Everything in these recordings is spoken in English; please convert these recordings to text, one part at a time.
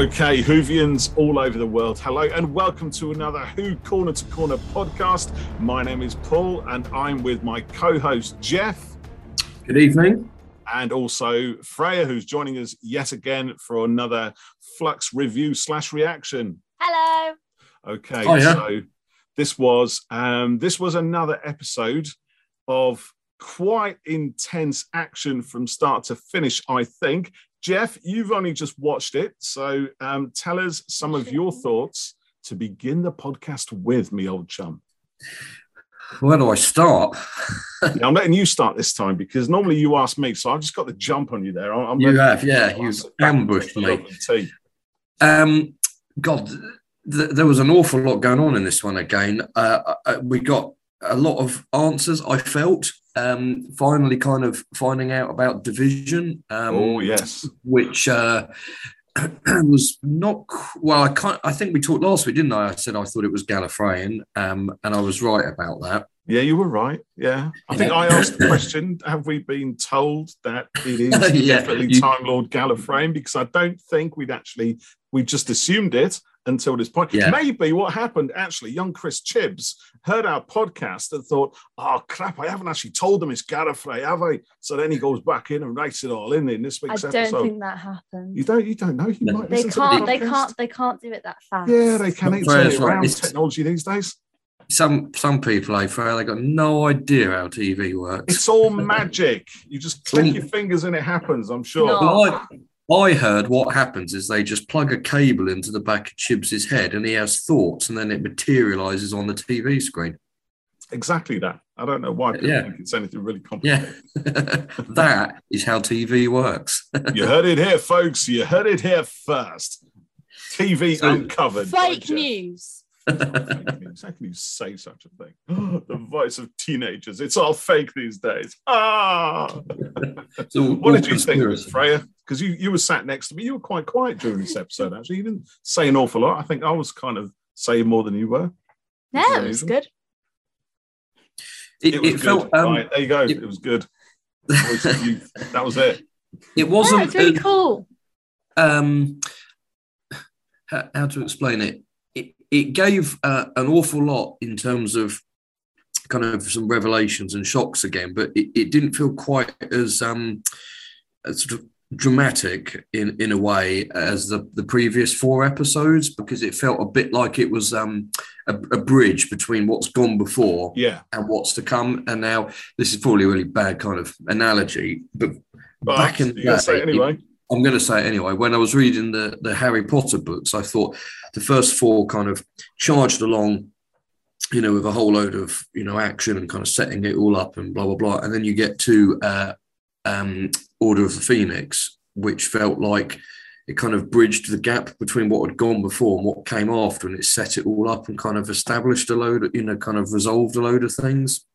Okay, Whovians all over the world, hello and welcome to another Who Corner to Corner podcast. My name is Paul and I'm with my co host Jeff. Good evening. And also Freya, who's joining us yet again for another Flux review slash reaction. Hello. Okay, Oh, yeah. so this was um, this was another episode of quite intense action from start to finish. I think, Jeff, you've only just watched it, so um, tell us some of your thoughts to begin the podcast with, me old chum. Where do I start? Now, I'm letting you start this time because normally you ask me, so I've just got the jump on you there. I'm You have, to yeah, go. you've Sit back and ambushed me. look at tea. Um, God, th- there was an awful lot going on in this one again. Uh, uh, we got a lot of answers. I felt um, finally kind of finding out about division. Um, oh yes, which uh, was not well. I can't. I think we talked last week, didn't I? I said I thought it was Gallifreyan, um, and I was right about that. yeah, you were right. Yeah, I think I asked the question: Have we been told that it is Yeah, definitely you- Time Lord Gallifreyan? Because I don't think we'd actually we just assumed it until this point. Yeah. Maybe what happened actually, young Chris Chibbs heard our podcast and thought, "Oh crap, I haven't actually told them it's Gallifrey, have I?" So then he goes back in and writes it all in in this I week's don't think that happened. You don't. You don't know. You No. might they listen to the can't. They can't. They can't do it that fast. Yeah, they can. It's Freya's only right, around it's- technology these days. Some some people, I Freya, they got no idea how TV works. It's all magic. You just click your fingers and it happens. I'm sure. No. Well, I, I heard what happens is they just plug a cable into the back of Chibs's head and he has thoughts and then it materializes on the TV screen. Exactly that. I don't know why people Yeah. think it's anything really complicated. Yeah. complicated. that is how TV works. you heard it here, folks. You heard it here first. TV So- uncovered. Fake news. Fake news. How can you say such a thing? the voice of teenagers. It's all fake these days. Ah. It's all- What did you think. Freya? Because you, you were sat next to me. You were quite quiet during this episode, actually. You didn't say an awful lot. I think I was kind of saying more than you were. No, it it was good. It, was it good. felt um, right, there you go. it- It, was good. Voice of youth. that was it. it wasn't it's really uh, cool. um how, how to explain it it, it gave uh, an awful lot in terms of kind of some revelations and shocks again but it, it didn't feel quite as um as sort of dramatic in in a way as the the previous four episodes because it felt a bit like it was um a, a bridge between what's gone before Yeah. and what's to come and now this is probably a really bad kind of analogy but But back in you gotta say it the day, anyway. I'm going to say anyway. When I was reading the the Harry Potter books, I thought the first four kind of charged along, you know, with a whole load of you know action and kind of setting it all up and blah blah blah, and then you get to uh, um, Order of the Phoenix, which felt like it kind of bridged the gap between what had gone before and what came after, and it set it all up and kind of established a load, of, you know, kind of resolved a load of things.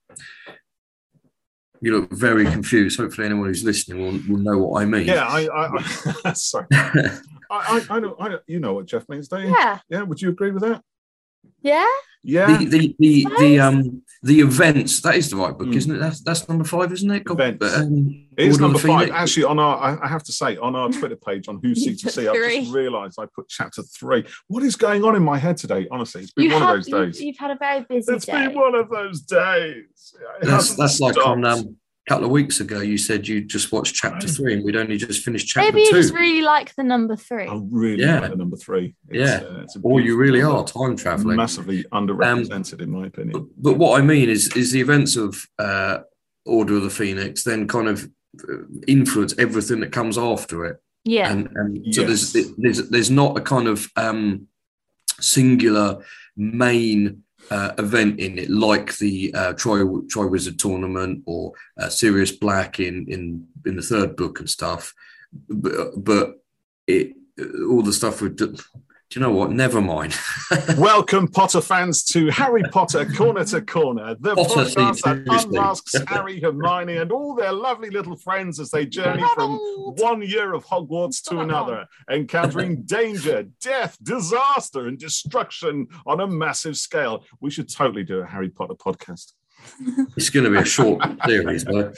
You look very confused. Hopefully, anyone who's listening will, will know what I mean. Yeah, I, I, I sorry. I, I, I, know, I know, you know what Jeff means, don't you? Yeah. Yeah, would you agree with that? Yeah. Yeah. the the the, the um the events that is the right book, Mm. isn't it? That's that's number five, isn't it? God, Events. um, It is number five. Phoenix. Actually, on our, I- I have to say, on our Twitter page on Who Seeks to See, I've just realised I put chapter three. What is going on in my head today? Honestly, it's been You one have, of those days. You, have had a very busy It's day. been one of those days. It that's hasn't that's like on stopped. um, a couple of weeks ago. You said you just watched chapter three, and we'd only just finished chapter Maybe you two. just really like the number three. I really Yeah. like the number three. Yeah. uh, it's a or you really number. are time traveling. massively underrepresented, in my opinion. But, but what I mean is, is the events of uh, Order of the Phoenix then kind of uh, influence everything that comes after it. yeah. and, and so Yes. there's there's there's not a kind of um, singular main uh, event in it like the uh, Troy Triwizard tournament or uh, Sirius Black in in in the third book and stuff, but, but it all the stuff with. Do you know what? Never mind. Welcome, Potter fans, to Harry Potter Corner to Corner, the Potter podcast that Tuesday. unmasks Harry, Hermione, and all their lovely little friends as they journey from one year of Hogwarts to another, encountering danger, death, disaster, and destruction on a massive scale. We should totally do a Harry Potter podcast. It's going to be a short series, though.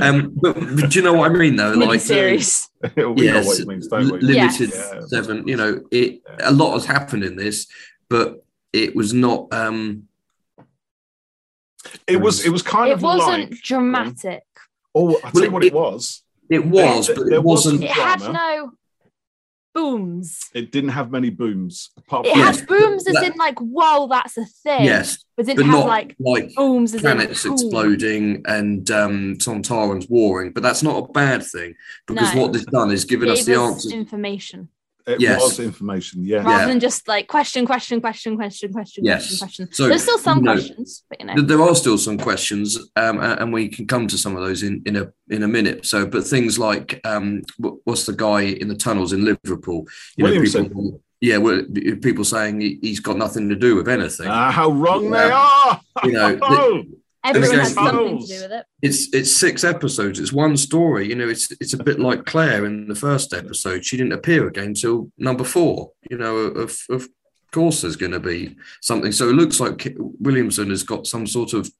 Um, but, but do you know what I mean, though? Like, series. we Yes, it means, don't we? li- Yes. limited Yeah. seven. You know, it a lot has happened in this, but it was not. um It was. It was kind It of wasn't like. dramatic. Oh, I tell Well, you what it- it was. It was, There- but there it was wasn't. It had no booms. It didn't have many booms. Apart It from Yes, had booms as that- in like, whoa, that's a thing. Yes, But didn't but have not like like booms as planets in cool. exploding and um, Sontarans warring. But that's not a bad thing because No. what this done is given us the us answers. information it Yes. was information. Yeah. rather Yeah. than just like question, question, question, question, question, Yes. question, question. So, There's still some you know, questions, but you know. There are still some questions, um, and we can come to some of those in, in a in a minute. So, but things like um, what's the guy in the tunnels in Liverpool? You know, people, yeah, well, people saying he, he's got nothing to do with anything. Ah, how wrong they are. You know, Everyone has something to do with it. it's it's six episodes. It's one story. You know, it's it's a bit like Claire in the first episode. She didn't appear again till number four. You know, of of course there's going to be something. So it looks like Williamson has got some sort of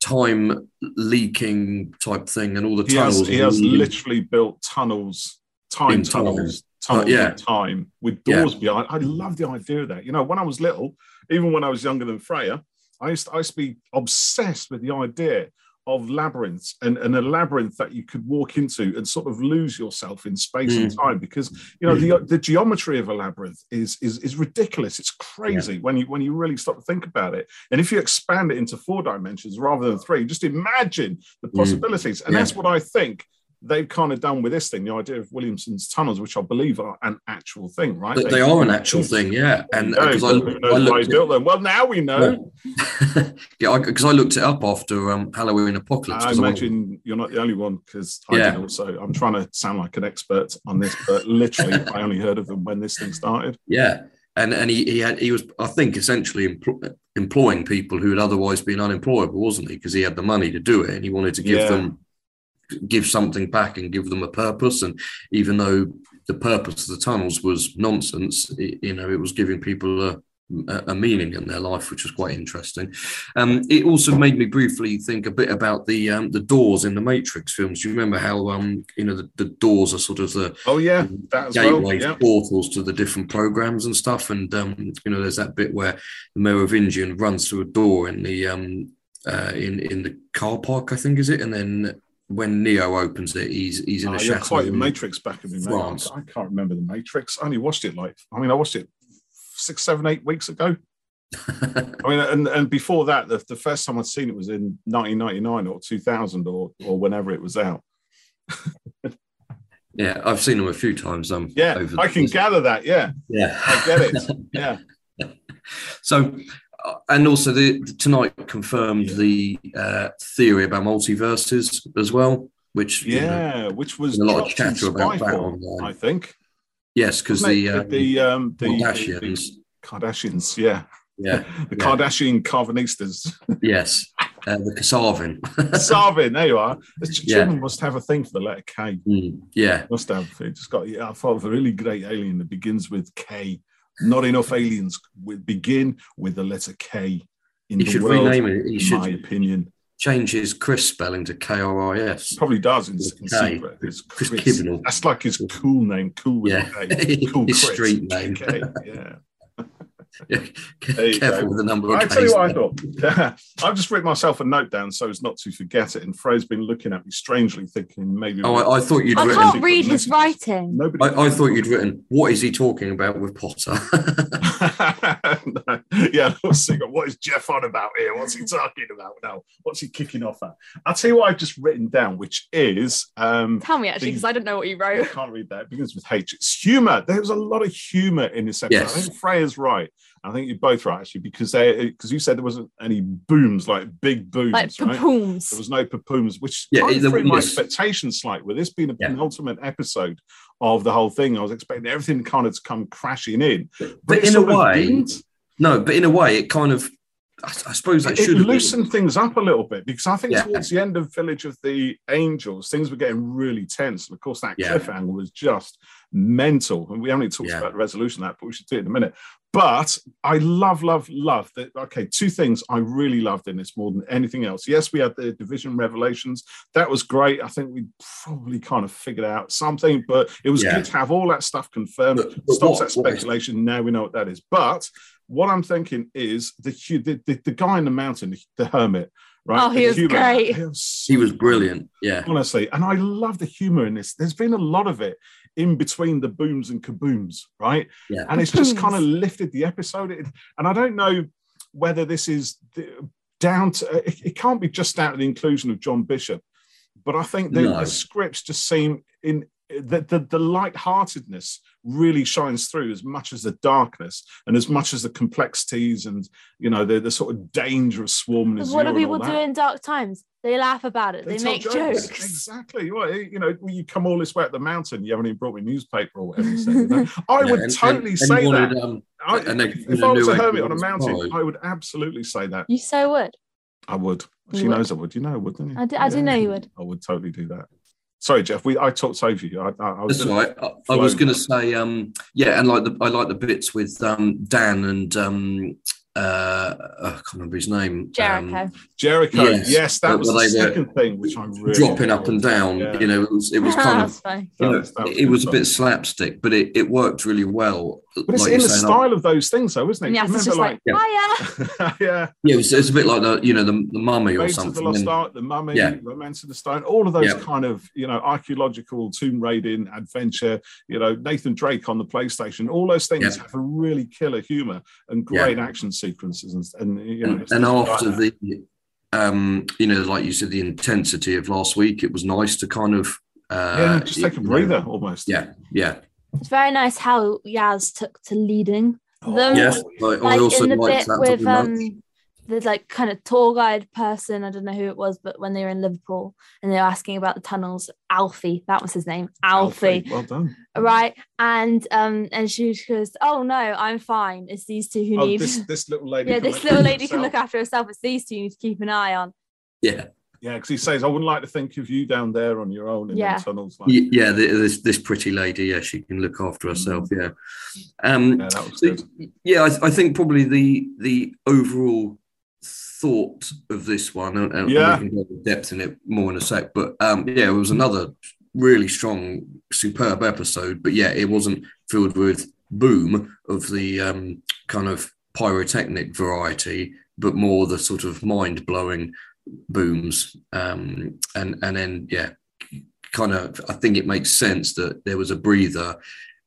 time leaking type thing, and all the he has, tunnels. he has literally built tunnels, time In time. tunnels, tunnels Uh, yeah. in time with Yeah. doors behind. I love the idea of that. You know, when I was little, even when I was younger than Freya, I used to, I used to be obsessed with the idea of labyrinths and, and a labyrinth that you could walk into and sort of lose yourself in space and Mm. time because you know the the geometry of a labyrinth is is is ridiculous it's crazy when you when you really stop to think about it and if you expand it into four dimensions rather than three just imagine the Mm. possibilities and Yeah. that's what i think they've kind of done with this thing the idea of williamson's tunnels which i believe are an actual thing right They, they are an actual thing, yeah. And because I, who looked- knows I looked, built them well now we know yeah, because I, looked it up after um, Halloween Apocalypse. I imagine you're not the only one because I Yeah. did also. I'm trying to sound like an expert on this, but literally, I only heard of them when this thing started. Yeah, and and he he had he was I think essentially empl- employing people who had otherwise been unemployable, wasn't he? Because he had the money to do it, and he wanted to give Yeah. them give something back and give them a purpose. And even though the purpose of the tunnels was nonsense, it, you know, it was giving people a a meaning in their life, which was quite interesting. Um, it also made me briefly think a bit about the um, the doors in the Matrix films. Do you remember how um, you know the, the doors are sort of the Oh yeah, that as well. Yeah. portals to the different programs and stuff. And um, you know, there's that bit where the Merovingian runs through a door in the um, uh, in in the car park, I think is it, and then when Neo opens it, he's he's in Oh, a you're quite in- Matrix back me, mate. France. I can't remember the Matrix. I only watched it like I mean, I watched it six, seven, eight weeks ago. I mean, and, and before that, the, the first time I'd seen it was in 1999 or 2000 or or whenever it was out. yeah, I've seen them a few times. Um, Yeah, I can gather that. Yeah, Yeah, I get it. Yeah, So, and also the tonight confirmed Yeah. the uh, theory about multiverses as well, which you know, yeah, which was a lot of chatter about that online. I think. yes, because the, uh, the um the, the- Kardashians, the Kardashians, yeah, yeah, the Yeah. Kardashian Karvanistas. yes, uh, the Kasaavin. Sarvin, there you are. Yeah. Children must have a thing for the letter K. Mm, yeah, Must have. It just got. Yeah, I thought of a really great alien that begins with K. Not enough aliens with begin with the letter K in he the should world. rename it. In should my opinion, change his Chris spelling to K R I S. probably does in, in secret. It's Chris Chris. That's like his cool name. Cool with Yeah. K. Cool His Chris. street name. K. Yeah. Yeah. There Careful go. with the number of I tell you what I thought. I've just written myself a note down so as not to forget it. And Frey's been looking at me strangely, thinking maybe. Oh, I, I thought you'd I written. can't read his writing. Nobody. I, I thought you'd written. What is he talking about with Potter? No. yeah, let's see. What is Jeff on about here? What's he talking about now? What's he kicking off at? I'll tell you what I've just written down, which is um, Tell me actually, because I don't know what you wrote. I can't read that. It begins with H. It's humor. There was a lot of humor in this episode. Yes. I think Freya's right. I think you're both right actually, because they because you said there wasn't any booms like big booms, Like right? There was no papooms, which Yeah, kind of threw my expectations slightly. With this being a Yeah. penultimate episode of the whole thing, I was expecting everything kind of to come crashing in. But it in a way, didn't. no. But in a way, it kind of. I, I suppose that it should have been. loosened things up a little bit because I think Yeah. towards the end of Village of the Angels, things were getting really tense. And of course, that Yeah. cliffhanger was just mental. And we haven't talked Yeah. about the resolution of that, but we should do it in a minute. but I love, love, love that. Okay, two things I really loved in this more than anything else. Yes, we had the division revelations. That was great. I think we probably kind of figured out something, but it was Yeah. good to have all that stuff confirmed. But- but Stops what- that what- speculation. Now we know what that is. But what I'm thinking is the the, the, the guy in the mountain, the, the hermit, right? Oh, he The was human- great. He was, He was brilliant. Yeah. honestly. And I love the humor in this. There's been a lot of it in between the booms and kabooms, right? Yeah. And it's just kind of lifted the episode. And I don't know whether this is down to, it, it can't be just down to the inclusion of John Bishop, but I think the, No. the scripts just seem in the, the, the light-heartedness really shines through as much as the darkness and as much as the complexities and you know the, the sort of dangerous swarm and Because what do Azure people all do in dark times? They laugh about it. They, tell make jokes. Exactly. Well, you know, you come all this way up the mountain, you haven't even brought me newspaper or whatever. You said, you know? I Yeah, would and- totally and- say and that. wanted, um, I, and if I was a hermit on a mountain, followed. I would absolutely say that. You so would. I would. You She would. knows I would. You know I would, don't you? I do- I do know you would. I would totally do that. Sorry, Jeff. We I talked over you. I, I, I was That's gonna- right. I, I was going to say, um, yeah, and like the I like the bits with um, Dan and um, uh, I can't remember his name. Jericho. Um, Jericho. Yes, Yes. that was the they were second thing which I really dropping up and down. Yeah. You know, it was it was kind of funny. you know, was- it was a bit slapstick, but it, it worked really well. But it's like in the saying, style of those things, though, isn't it? And Do it's just remember, like, like, hiya. yeah, yeah, it was, it's a bit like the you know the, the mummy or Raiders of the something. Lost and- Ark, The Mummy, Yeah. Romance of the Stone, all of those Yeah. kind of, you know, archaeological tomb raiding adventure, you know, Nathan Drake on the PlayStation, all those things Yeah. have a really killer humor and great action sequences. And, and you know, and, and just like after the um you know like you said the intensity of last week it was nice to kind of uh yeah, just take a you know, breather almost. yeah yeah It's very nice how Yaz took to leading them. yes I, I like also in the bit that with um the like kind of tour guide person. I don't know who it was but when they were in liverpool and they were asking about the tunnels alfie that was his name alfie, Well done. right? And um and she goes oh no i'm fine. It's these two who Oh, need this, this little lady. yeah this little after lady can look after herself. It's these two you need to keep an eye on. Yeah Yeah, because he says, I wouldn't like to think of you down there on your own in Yeah. the tunnels. Like, Y- yeah this this pretty lady yeah she can look after herself yeah um yeah, that was so, good. yeah I, I think probably the the overall thought of this one and, and Yeah. we can go into depth in it more in a sec but um yeah it was another really strong superb episode but yeah it wasn't filled with boom of the um kind of pyrotechnic variety but more the sort of mind-blowing booms um and and then yeah kind of i think it makes sense that there was a breather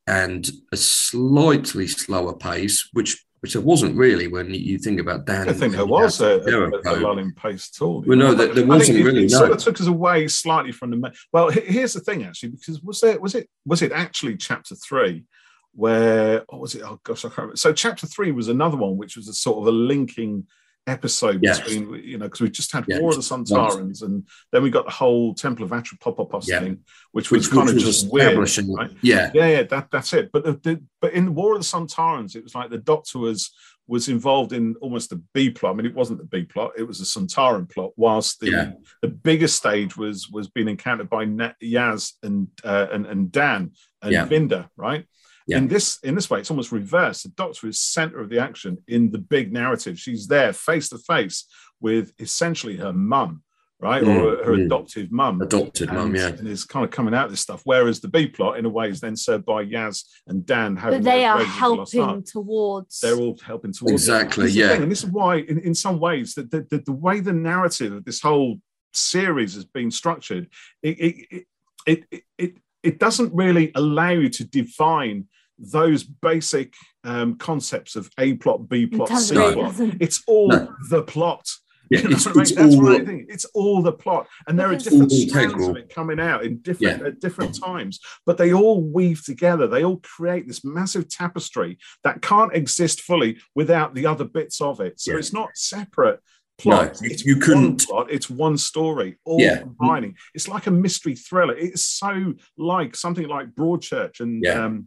and a slightly slower pace which which there wasn't really when you think about Dan. I think there was a, a, a lull in pace at all. Well, no, know. there- there wasn't it- really, It sort no. of took us away slightly from the. Well, here's the thing, actually, because was there was it was it actually chapter three where oh was it? Oh gosh, I can't remember. So chapter three was another one, which was a sort of a linking episode Yes. between you know because we just had Yeah, War of the Sontarans and then we got the whole Temple of Atropopopos Yeah. thing, which was which, kind which of was just weird. right? Yeah, Yeah, yeah, that, that's it. But the, the, but in War of the Sontarans, it was like the Doctor was was involved in almost the B plot. I mean, it wasn't the B plot; it was a Sontaran plot. Whilst the Yeah. the biggest stage was was being encountered by Yaz and uh, and and Dan and Yeah. Vinder, right? Yeah. In this in this way, it's almost reversed. The Doctor is center of the action in the big narrative. She's there face to face with essentially her mum, right, or Mm, her mm. adoptive mum adopted mum. Yeah, and is kind of coming out of this stuff. Whereas the B plot, in a way, is then served by Yaz and Dan. Having but they are Raiders of the Lost Ark. helping towards They're all helping towards. Exactly, This yeah. and this is why, in, in some ways, that the, the, the way the narrative of this whole series has been structured, it it, it it it it doesn't really allow you to define those basic um, concepts of A plot, B plot, C plot. doesn't. It's all No. the plot. yeah. You know It's, I mean? it's That's all what I think. It's all the plot, and there are different strands of it coming out in different at different times, but they all weave together. They all create this massive tapestry that can't exist fully without the other bits of it. So Yeah. it's not separate No, plots. you- it's you couldn't- plot. It's one story, all Yeah. combining. It's like a mystery thriller. It's so like something like Broadchurch and. Yeah. Um,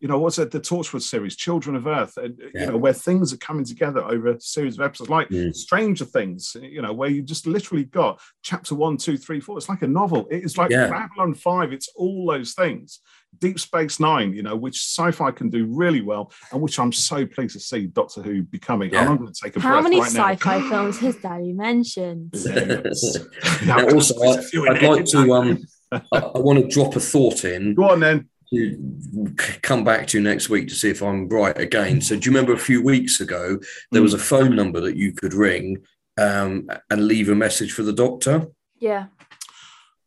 you know, what's it? The Torchwood series, Children of Earth, and, Yeah. you know, where things are coming together over a series of episodes, like Mm. Stranger Things, you know, where you just literally got chapter one, two, three, four. It's like a novel. It is like Yeah. Babylon 5. It's all those things, Deep Space Nine, you know, which sci-fi can do really well, and which I'm so pleased to see Doctor Who becoming. Yeah. I'm going to take a How breath many right sci-fi films has Daddy mentioned? Yeah, it's- Now, also, there's a I, I'd like to um, I, I want to drop a thought in Go on then. To come back to next week to see if I'm right again. So, do you remember a few weeks ago there was a phone number that you could ring um, and leave a message for the doctor? Yeah.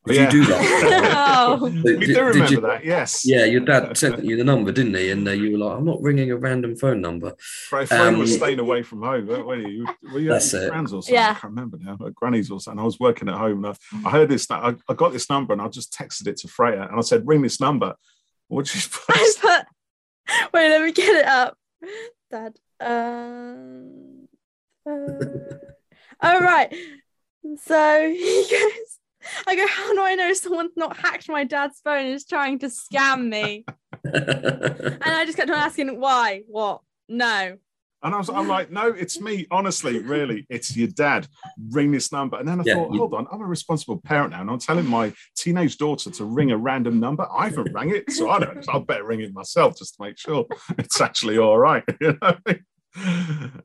Did Yeah. you do that? Oh. We Did- do remember you- that, yes. Yeah, your dad sent you the number, didn't he? And uh, you were like, "I'm not ringing a random phone number." Fred, Fred was Um, staying away from home, weren't you? Were you That's at it. Grand's or something? Yeah. I can't remember now. At Granny's or something. I was working at home and I, I heard this. I, I got this number and I just texted it to Freya and I said, "Ring this number." What did you I put? put. Wait, let me get it up. Dad. Um. Uh, all right. So he goes. I go. How do I know someone's not hacked my dad's phone and is trying to scam me? And I just kept on asking why, what, no. And I was, I'm like, "No, it's me. Honestly, really, it's your dad. Ring this number." And then I Yeah, thought, you- "Hold on, I'm a responsible parent now, and I'm telling my teenage daughter to ring a random number. I haven't rang it, so I don't. I better ring it myself just to make sure it's actually all right." You know?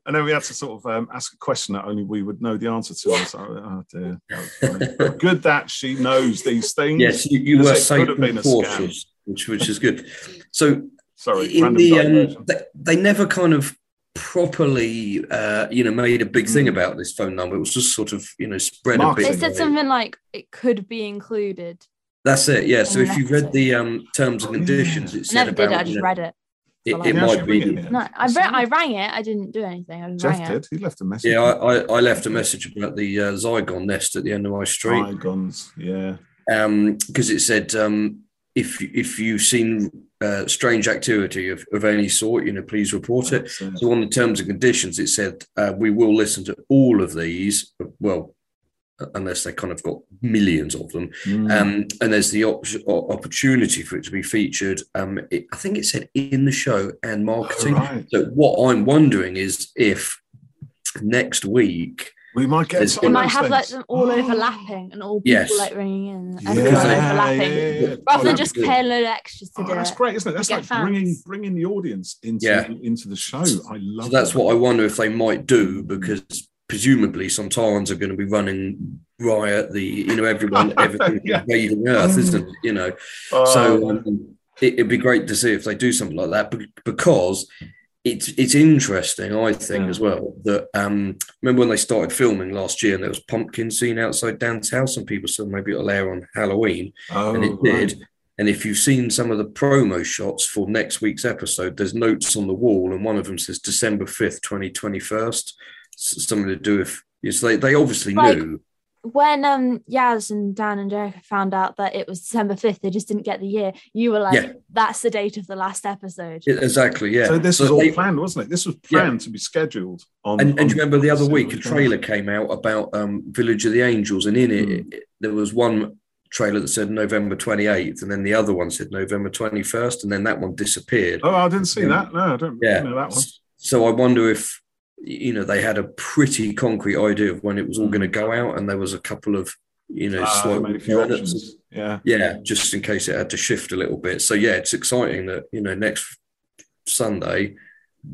And then we had to sort of um, ask a question that only we would know the answer to. I was like, oh dear. That Good that she knows these things. yes, you, you were it safe could have been and a scam. which which is good. So Sorry, in random the um, they, they never kind of properly uh, you know made a big thing Mm. about this phone number. It was just sort of you know spread Marketing. a They said something like it could be included. That's it. Yeah. So if you read the um, terms and Oh, conditions, it I said never did it, I just you know, read it. it, it Yeah, might she ring it be. in the end. No, I, ra- I rang it. I didn't do anything. I Jeff did. it. He left a message. Yeah, I, I, I left a message about the uh, Zygon nest at the end of my street. Bygones. Yeah. Um because it said um, if if you've seen uh, strange activity of, of any sort, you know, please report it. So on the terms and conditions, it said uh, we will listen to all of these. Well, unless they kind of got millions of them, Mm. um, and there's the op- opportunity for it to be featured. Um, it, I think it said in the show and marketing. Right. So what I'm wondering is if next week We might get They might those have like things. them all overlapping and all people Yes. like ringing in. Yeah, everyone yeah, overlapping. yeah, yeah. Rather Oh, than just be good. pay a load of extras to Oh, do that's it. great, isn't it? That's like fans. bringing bringing the audience into Yeah. into the show. I love. So that's that. what I wonder if they might do because presumably Sontarans are going to be running riot. The you know everyone everything Yeah. invading Earth, isn't it? You know, so um, it, it'd be great to see if they do something like that because it's it's interesting, I think, Yeah. as well. That um, remember when they started filming last year and there was pumpkin scene outside Dan's house, and people said maybe it'll air on Halloween, oh, and it right. did. And if you've seen some of the promo shots for next week's episode, there's notes on the wall, and one of them says December 5th, 2021. Something to do with yes, they, they obviously Like- knew. When um Yaz and Dan and Jericho found out that it was December 5th, they just didn't get the year. You were like, Yeah. that's the date of the last episode. Yeah, exactly, yeah. So this So was all they- planned, wasn't it? This was Yeah. planned to be scheduled on. and, and on- do you remember the other week a was trailer came out about um, Village of the Angels, and in it, Mm. it- there was one trailer that said November 28th, and then the other one said November 21st, and then that one disappeared. Oh, I didn't see Yeah. that. No, I don't Yeah. know that one. So I wonder if you know they had a pretty concrete idea of when it was all Mm. going to go out, and there was a couple of you know Ah, slight made a few alternatives. options. Yeah. Yeah, just in case it had to shift a little bit. So yeah, it's exciting that you know next Sunday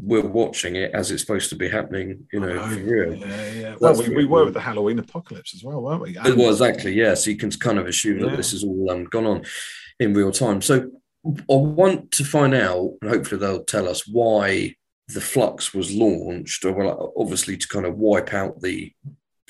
we're watching it as it's supposed to be happening. You know, Oh, for real. Yeah, yeah. Well, we, we were with the Halloween apocalypse as well, weren't we? Well, exactly. Yeah. So you can kind of assume Yeah. that this has all um, gone on in real time. So I want to find out, and hopefully they'll tell us why the Flux was launched. Or well, obviously to kind of wipe out the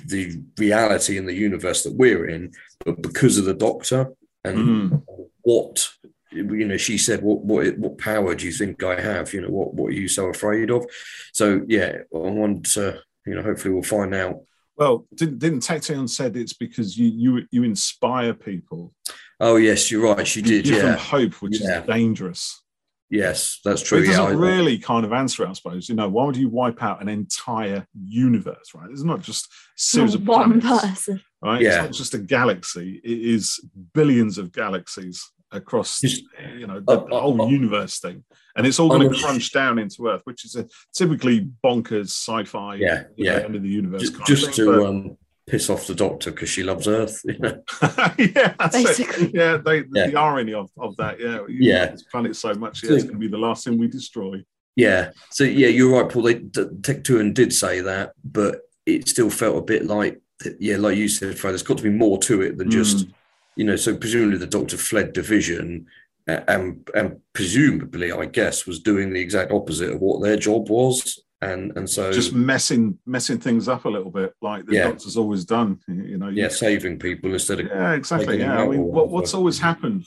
the reality in the universe that we're in, but because of the Doctor and Mm. what you know, she said, "What what what power do you think I have? You know, what what are you so afraid of?" So yeah, I want to. You know, hopefully we'll find out Well, didn't didn't Tecteun said it's because you you you inspire people, Oh yes, you're right. She you did. give them hope, which Yeah. is dangerous. Yes, that's true. it doesn't I- really kind of answer it, I suppose. You know, why would you wipe out an entire universe? Right? It's not just series of one planets, person. right? Yeah. It's not just a galaxy. It is billions of galaxies across, Just- you know, the, uh, the whole uh, universe thing, and it's all going to crunch down into Earth, which is a typically bonkers sci-fi. Yeah, yeah. end of the universe. just, kind of just thing, to but- um, piss off the Doctor because she loves Earth. You know? yeah, that's Basically. it. Yeah, they, Yeah. the irony of, of that. Yeah, Yeah. this planet so much. Yeah, it's going to be the last thing we destroy. Yeah. So yeah, you're right, Paul. They D- Tecteun did say that, but it still felt a bit like yeah, like you said, Fred. There's got to be more to it than just mm. you know. So presumably the Doctor fled division. And and presumably, I guess, was doing the exact opposite of what their job was, and and so just messing messing things up a little bit, like the Yeah. Doctor's always done. You know, yeah, saving people instead of Yeah, exactly. Yeah, I mean, what, what's always happened?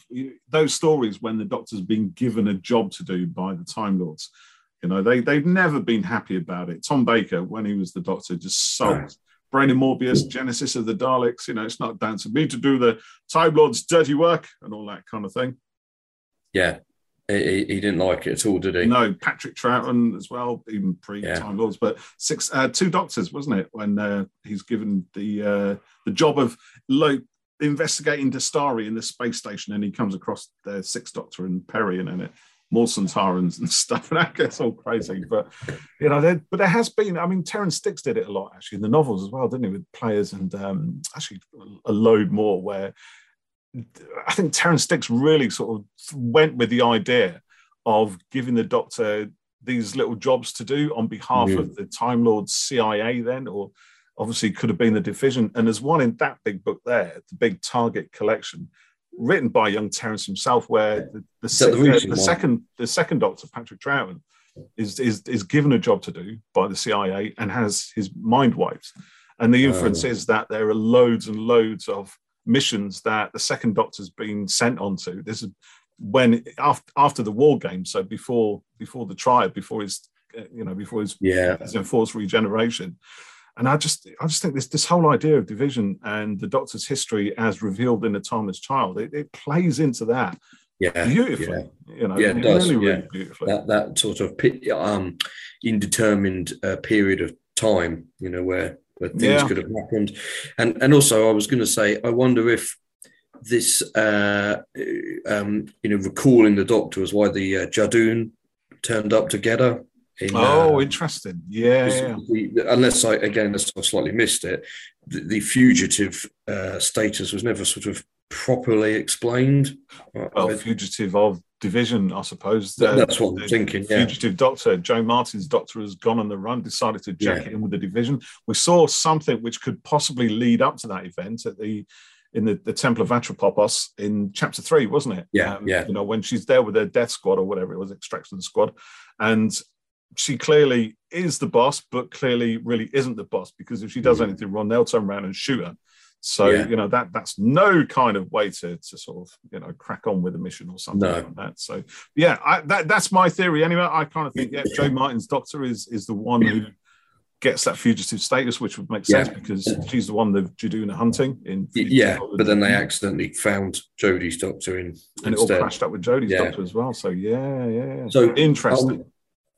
Those stories when the Doctor's been given a job to do by the Time Lords, you know, they they've never been happy about it. Tom Baker, when he was the Doctor, just sulked. Brain and Morbius, Genesis of the Daleks. You know, it's not down to me to do the Time Lords' dirty work and all that kind of thing. yeah. He, he- didn't like it at all, did he? No, Patrick Troughton as well, even pre Yeah. Time Lords, but six, uh, two doctors, wasn't it? When uh, he's given the uh, the job of lo- investigating Dastari in the space station, and he comes across the Six Doctor and Peri and in it, more Sontarans and stuff, and that gets all crazy. But you know, there, but there has been. I mean, Terrance Dicks did it a lot actually in the novels as well, didn't he? With players and um, actually a load more where. I think Terrance Dicks really sort of went with the idea of giving the Doctor these little jobs to do on behalf Yeah. of mm. the Time Lords CIA, then, or obviously could have been the division. And there's one in that big book there, the big Target collection, written by young Terrance himself, where the, the, se- the the- recent the one? second the second Doctor, Patrick Troughton, is, is is given a job to do by the CIA and has his mind wiped. And the oh. inference Oh. is that there are loads and loads of missions that the second Doctor's been sent onto. This is when after after the war game, so before before the trial, before his uh, you know before his Yeah. his enforced regeneration. And I just I just think this this whole idea of division and the Doctor's history as revealed in the Timeless Child, it, it plays into that Yeah. beautifully. You know, Yeah, it does, really, yeah. really beautifully. that that sort of um, indetermined uh, period of time, you know, where where things Yeah. could have happened, and and also I was going to say, I wonder if this, uh, um, you know, recalling the Doctor was why the uh, Judoon turned up together. In, oh, uh, interesting. Yeah, the- unless I again, unless I slightly missed it, the, the fugitive uh, status was never sort of properly explained. Well, fugitive of division, I suppose. Uh, that's what I'm the thinking, yeah. Fugitive doctor, Jo Martin's doctor has gone on the run, decided to jack Yeah. it in with the division. We saw something which could possibly lead up to that event at the in the, the Temple of Atropopos in chapter three, wasn't it? Um, Yeah, yeah. You know, when she's there with her death squad or whatever it was, extraction squad. And she clearly is the boss, but clearly really isn't the boss because if she does Mhm. anything wrong, they'll turn around and shoot her. So Yeah. you know that that's no kind of way to, to sort of you know crack on with a mission or something No. like that. So yeah, I, that that's my theory anyway. I kind of think yeah, Jo Martin's doctor is is the one who gets that fugitive status, which would make sense Yeah. because she's the one the Judoon are hunting in Yeah, but then they accidentally found Jodie's doctor in and it all crashed up with Jodie's Yeah. doctor as well. So yeah, yeah, yeah. So, interesting. Um,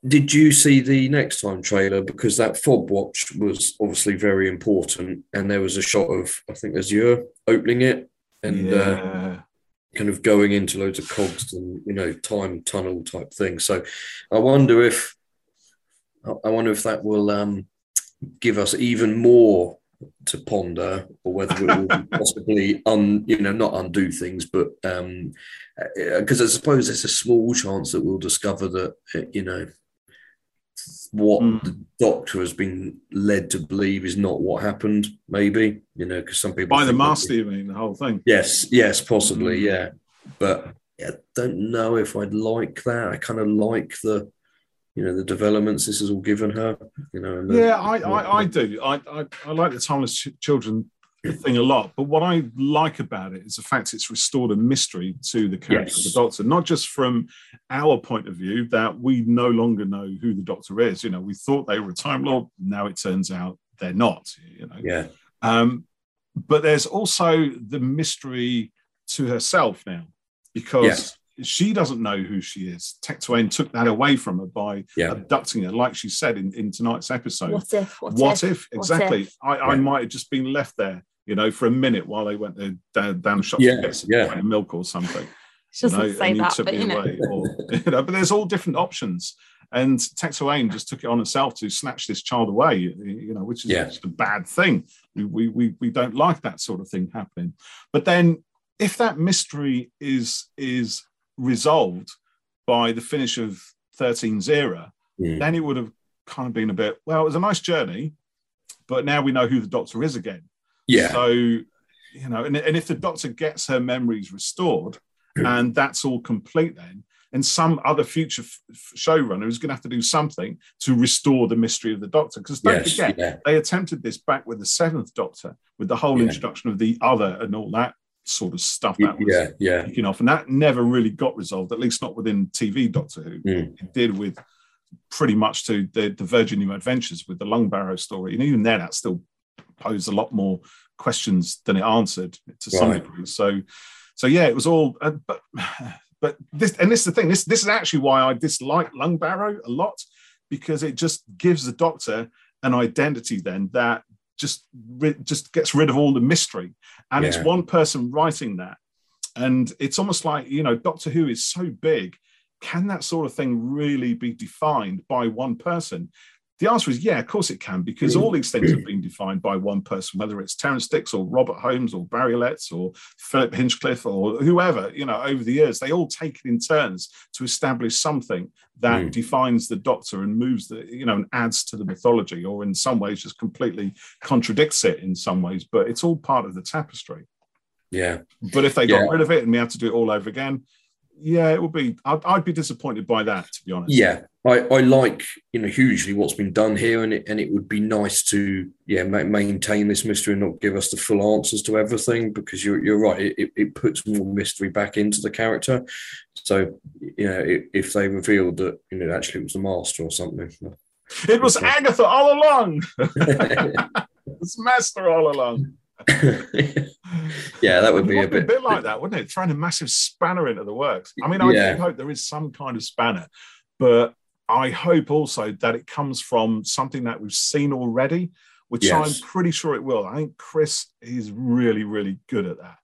did you see the next time trailer? Because that fob watch was obviously very important, and there was a shot of I think Azure opening it and uh, kind of going into loads of cogs and you know time tunnel type thing. So I wonder if I wonder if that will um, give us even more to ponder, or whether it will possibly un you know not undo things, but um because I suppose there's a small chance that we'll discover that uh, you know what Mm. the doctor has been led to believe is not what happened. Maybe you know because some people By the master, you mean the whole thing? Yes, yes, possibly, Mm. yeah. But yeah, don't know if I'd like that. I kind of like the, you know, the developments this has all given her. You know, the- Yeah, I, I, I do. I, I, I like the timeless ch- children thing a lot. But what I like about it is the fact it's restored a mystery to the character of the Doctor, not just from our point of view that we no longer know who the Doctor is. You know, we thought they were a Time Lord. Now it turns out they're not. You know, yeah, um, but there's also the mystery to herself now because Yes. she doesn't know who she is. Tecteun took that away from her by yeah, abducting her, like she said in, in tonight's episode. What if? What, What, if? if? What Exactly. if? I, I Yeah. might have just been left there, you know, for a minute while they went to, down, down the shop Yeah, to get some yeah. pint of milk or something. She you know, doesn't say and you that, but you know. away. Or, you know, but there's all different options. And Tecteun just took it on herself to snatch this child away, you know, which is Yeah. just a bad thing. We, we, we, we don't like that sort of thing happening. But then if that mystery is is resolved by the finish of 13's era, Mm. then it would have kind of been a bit, well, it was a nice journey, but now we know who the doctor is again. Yeah. So, you know, and, and if the doctor gets her memories restored and that's all complete, then, and some other future f- showrunner is going to have to do something to restore the mystery of the doctor. Because don't yes. forget, Yeah. they attempted this back with the seventh doctor, with the whole Yeah. introduction of the other and all that sort of stuff that was Yeah. Yeah. kicking off. And that never really got resolved, at least not within TV Doctor Who. Mm. It did with pretty much to the, the Virgin New Adventures with the Lungbarrow story. And even then, that still posed a lot more questions than it answered to some degree. So, so yeah, it was all, uh, but, but this, and this is the thing, this, this is actually why I dislike Lungbarrow a lot, because it just gives the Doctor an identity then that just just gets rid of all the mystery. And it's one person writing that. And it's almost like you know doctor who is so big. Can that sort of thing really be defined by one person the answer is yeah of course it can because all these things have been defined by one person whether it's terrance dicks or robert holmes or barry letts or philip hinchcliffe or whoever you know over the years they all take it in turns to establish something that Mm. defines the doctor and moves the you know and adds to the mythology or in some ways just completely contradicts it in some ways but it's all part of the tapestry Yeah. but if they got Yeah. rid of it and we had to do it all over again, yeah, it would be. I'd, I'd be disappointed by that, to be honest. Yeah, I, I like you know hugely what's been done here, and it and it would be nice to yeah ma- maintain this mystery and not give us the full answers to everything because you're you're right. It, it- it puts more mystery back into the character. So you know if, if they revealed that you know actually it was the master or something. It was Agatha all along. it's Master all along. yeah, that would be It a bit. bit like that, wouldn't it? Throwing a massive spanner into the works. I mean, I Yeah. do hope there is some kind of spanner, but I hope also that it comes from something that we've seen already, which Yes. I'm pretty sure it will. I think Chris is really, really good at that.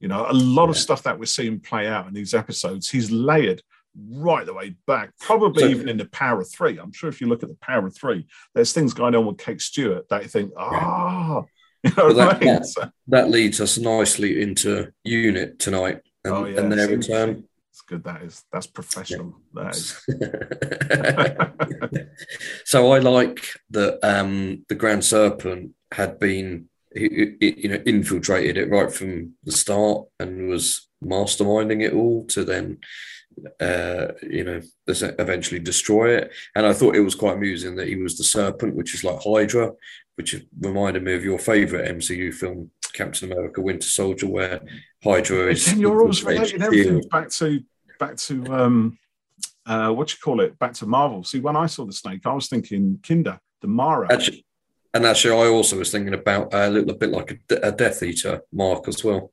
You know, a lot of stuff that we're seeing play out in these episodes, he's layered right the way back, probably So- even in the Power of Three. I'm sure if you look at the Power of Three, there's things going on with Kate Stewart that you think, ah, you know what I that- mean? that- That leads us nicely into unit tonight and, Oh, yeah, and their return. Good. That is that's professional. That is. so I like that um, the Grand Serpent had been, you know, infiltrated it right from the start and was masterminding it all to then, uh, you know, eventually destroy it. And I thought it was quite amusing that he was the Serpent, which is like Hydra, which reminded me of your favorite MCU film, Captain America: Winter Soldier, where Hydra is. and you're always relating everything back to back to um uh what you call it back to Marvel. See, when I saw the snake, I was thinking Kinda, the Mara. Actually, and actually, I also was thinking about uh, a little bit like a, a Death Eater mark as well.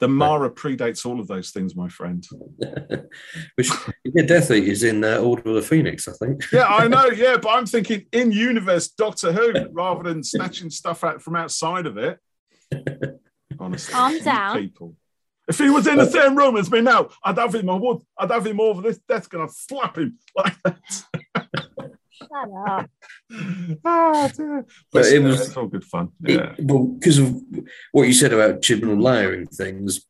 The Mara predates all of those things, my friend. Which yeah, Death Eater is in uh, Order of the Phoenix, I think. Yeah, I know. Yeah, but I'm thinking in universe Doctor Who rather than snatching stuff out from outside of it. Honestly, Calm you down. people. If he was in the same room as me now, I'd have him. I would. I'd have him over this desk and I'd slap him like that. Shut up. ah, dear. But it was- it's all good fun. It- Yeah. well, because of what you said about Chibnall layering things,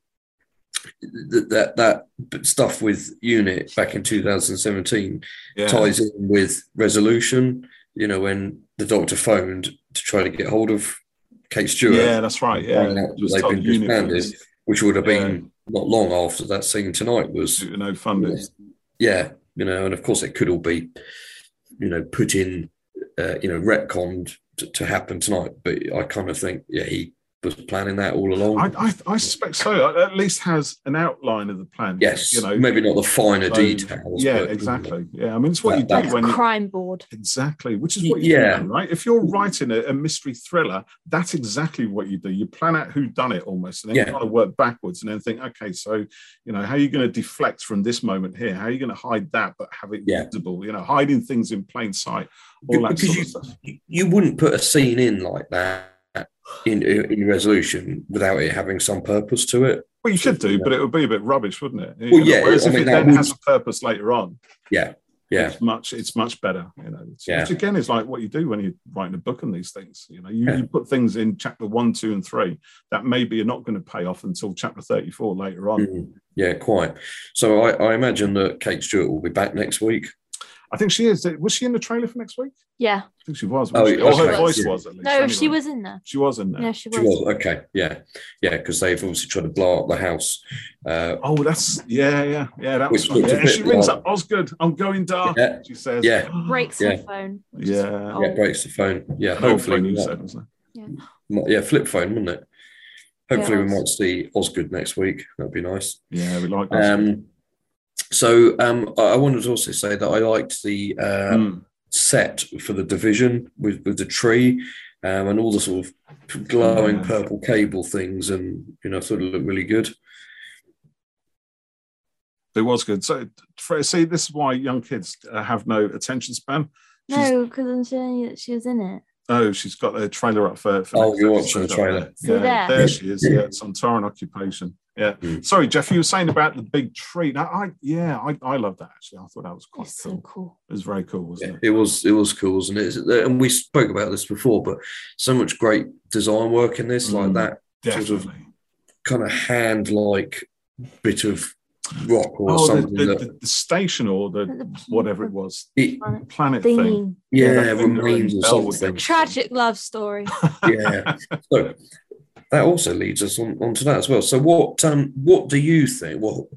that, that that stuff with Unit back in 2017 yeah. ties in with Resolution. You know, when the Doctor phoned to try to get hold of Kate Stewart. Yeah, that's right. Yeah, Finding out It was they've been unit disbanded. Which would have been not long after that scene tonight was to no funding. yeah you know and of course it could all be you know put in uh, you know retconned to, to happen tonight but i kind of think yeah he was planning that all along I, I, I suspect so. At least has an outline of the plan. yes you know, maybe not the finer so- details Yeah, but- exactly. Yeah, I mean, it's what That- you do that's when you, Crime board. exactly, which is what you Yeah. do, right? If you're writing a, a mystery thriller, that's exactly what you do. You plan out who done it almost, and then Yeah. you kind of work backwards, and then think, okay, so you know, how are you going to deflect from this moment here? How are you going to hide that but have it Yeah. visible? You know, hiding things in plain sight, all that Because sort you- of stuff. you wouldn't put a scene in like that in, in resolution without it having some purpose to it. Well, you should do, but it would be a bit rubbish, wouldn't it? Well, yeah, Whereas I if mean, it then would- has a purpose later on, Yeah, yeah, it's much it's much better. You know, It's- Yeah. which again is like what you do when you're writing a book on these things. You know, you, Yeah. you put things in chapter one, two, and three that maybe are not going to pay off until chapter thirty-four later on. Mm, yeah, quite. So I, I imagine that Kate Stewart will be back next week. I think she is. Was she in the trailer for next week? Yeah. I think she was. Oh, wasn't she? or her voice Yeah. was at least. No, she was in there. She was in there. Yeah, she was. She was okay, yeah, yeah, because they've obviously tried to blow up the house. Uh, Oh, that's yeah, yeah, yeah. That was Which fun. looked a Yeah, and she rings up Osgood. I'm going dark. Yeah. She says. Yeah. Breaks Yeah. her phone. Yeah. old. yeah, breaks the phone. Yeah, hopefully, phone you said, wasn't might- yeah, flip phone, wouldn't it? Hopefully, Yeah, we might see Osgood next week. That'd be nice. Yeah, we like that. Um, so um, I I wanted to also say that I liked the uh, Mm. set for the division with, with the tree um, and all the sort of glowing Yeah. purple cable things, and you know, I thought it looked really good. It was good. So, for, see, this is why young kids uh, have no attention span. She's- No, because I'm showing you that she was in it. Oh, she's got the trailer up for. for Oh, next you're episode watching the trailer. there. Yeah, there? there she is. Yeah, it's on Torrent Occupation. Yeah. Mm. Sorry, Jeff, you were saying about the big tree. Now, I yeah, I, I love that actually. I thought that was quite cool. so cool. It was very cool, wasn't Yeah, it? it was it was cool, and it? and we spoke about this before, but so much great design work in this, like Mm. that sort of kind of hand like bit of rock or Oh, something the, that the, the station or the The- whatever it was, it, planet thing. Thingy. yeah, that remains rings or bells. something. Tragic love story. yeah. So that also leads us on onto that as well. So what um what do you think? Well,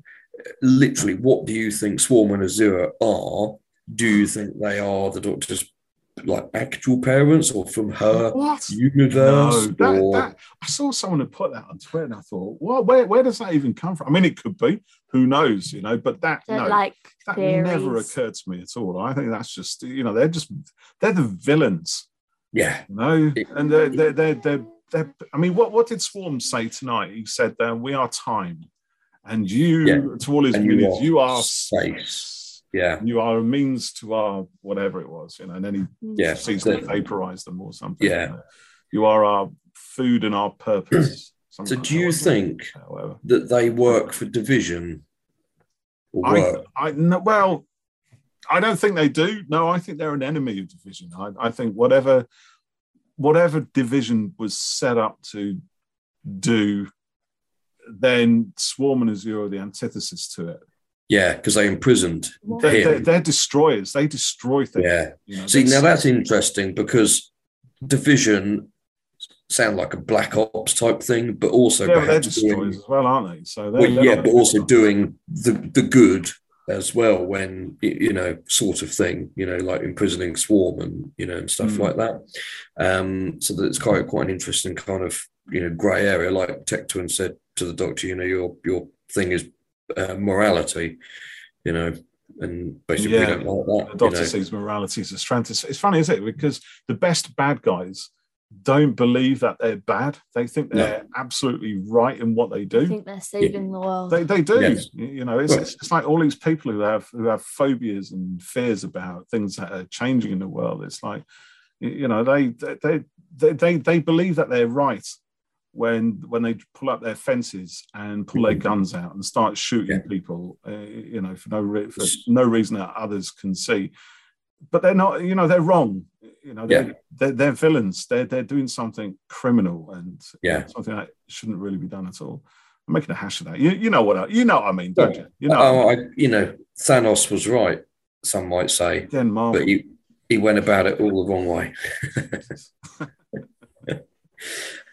literally, what do you think Swarm and Azure are? Do you think they are the Doctor's like actual parents or from her What? universe? No, that, or that, I saw someone had put that on Twitter, and I thought, well, where, where does that even come from? I mean, it could be, who knows, you know, but that no, like that theories. never occurred to me at all. I think that's just, you know, they're just they're the villains, yeah, you know, It- and they're they're they're, they're, they're I mean, what what did Swarm say tonight? He said, uh, "We are time," and you Yeah. to all his And you minions, are you are space. space. yeah, You are a means to our whatever it was, you know, and then he yeah. sees So- them vaporize them or something. Yeah. You are our food and our purpose. So do you like that, wasn't it? think Yeah, whatever. that they work for division or I. I no, well, I don't think they do. No, I think they're an enemy of division. I, I think whatever whatever division was set up to do, then Swarm and Azure are the antithesis to it. yeah, because they imprisoned They're, they're, they're destroyers. They destroy things. Yeah. you know, See, now that's interesting because division sound like a black ops type thing, but also yeah, but they're perhaps doing- destroyers as well, aren't they? So they're, well, they're yeah, but also doing the the good as well when you know sort of thing you know like imprisoning swarm and you know and stuff Mm. like that um so that it's quite quite an interesting kind of you know gray area like Tecteun said to the doctor you know your your thing is uh, morality you know and basically we Yeah. don't like The that you Doctor know. sees morality as a strength. It's, it's funny, isn't it? Because the best bad guys don't believe that they're bad. They think they're absolutely right in what they I do. think they're saving the world. They, they do. Yes. You you know, it's, Well- it's it's like all these people who have who have phobias and fears about things that are changing in the world. It's like, you you know, they they they they, they believe that they're right when when they pull up their fences and pull their Mhm. guns out and start shooting Yeah. people, uh, you know, for no re- for no reason that others can see. But they're not, you know, they're wrong. You know, they're, Yeah. they're, they're villains. They're they're doing something criminal and Yeah. something that shouldn't really be done at all. I'm making a hash of that. You, you know what I, you know what I mean, don't you? You know, oh, I, you know Thanos was right some might say Marvel. but he he went about it all the wrong way the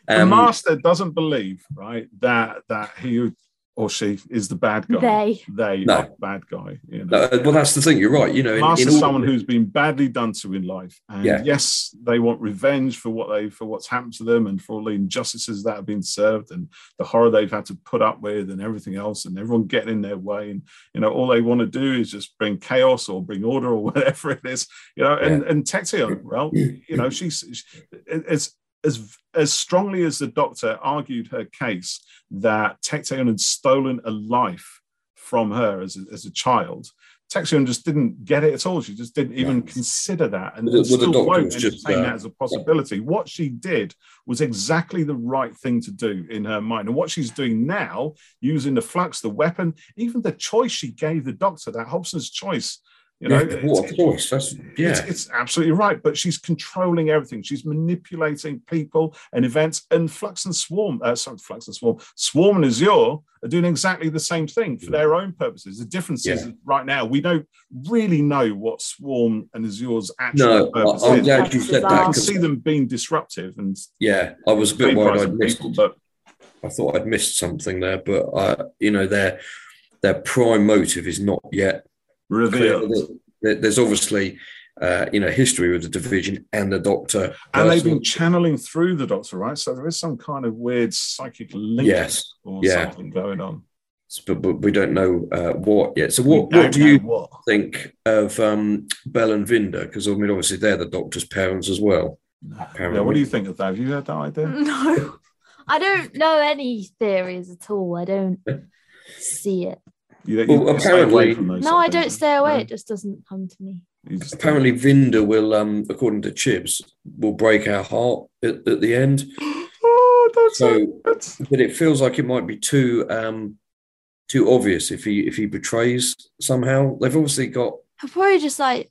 Um, master doesn't believe, right, that that he or she is the bad guy. They. They No. are the bad guy. You know. no, uh, well, that's the thing. You're right. You know, in, Master's in someone who's been badly done to in life, and Yeah. yes, they want revenge for what they for what's happened to them and for all the injustices that have been served and the horror they've had to put up with and everything else, and everyone getting in their way. And you know, all they want to do is just bring chaos or bring order or whatever it is. You know, and and Tecteun, well, you know, she's she- it's as as strongly as the doctor argued her case that Tecteun had stolen a life from her as a, as a child, Tecteun just didn't get it at all. She just didn't even Yeah. consider that, and, Well, and well, still won't was just, entertain uh, that as a possibility. What she did was exactly the right thing to do in her mind, and what she's doing now, using the flux, the weapon, even the choice she gave the doctor, that Hobson's choice. You know, yeah, a choice. That's yeah. it's, it's absolutely right, but she's controlling everything. She's manipulating people and events. And Flux and Swarm, uh, sorry, Flux and Swarm, Swarm and Azure are doing exactly the same thing for their own purposes. The difference is right now we don't really know what Swarm and Azure's actual no, purpose I- I'm is. glad you said that. I can see them being disruptive and yeah, I was a bit worried I'd missed. people, but I thought I'd missed something there, but uh, you know, their their prime motive is not yet. Revealed. There- There's obviously uh, you know history with the division and the Doctor, And they've been channeling through the Doctor, right? So there is some kind of weird psychic link Yes, or yeah. something going on. but, but we don't know uh, what yet. So what, don't what do you what. think of um, Bel and Vinder? Because I mean, obviously they're the Doctor's parents as well. Yeah, what do you think of that? Have you had that idea? No, I don't know any theories at all. I don't see it. You, you, Well, you stay away apparently- No, I don't things, stay away. no? It just doesn't come to me. Apparently, Vinder will, um, according to Chibs, will break our heart at, at the end. Oh, that's So- that's But it feels like it might be too um, too obvious if he if he betrays somehow. They've obviously got He'll probably just like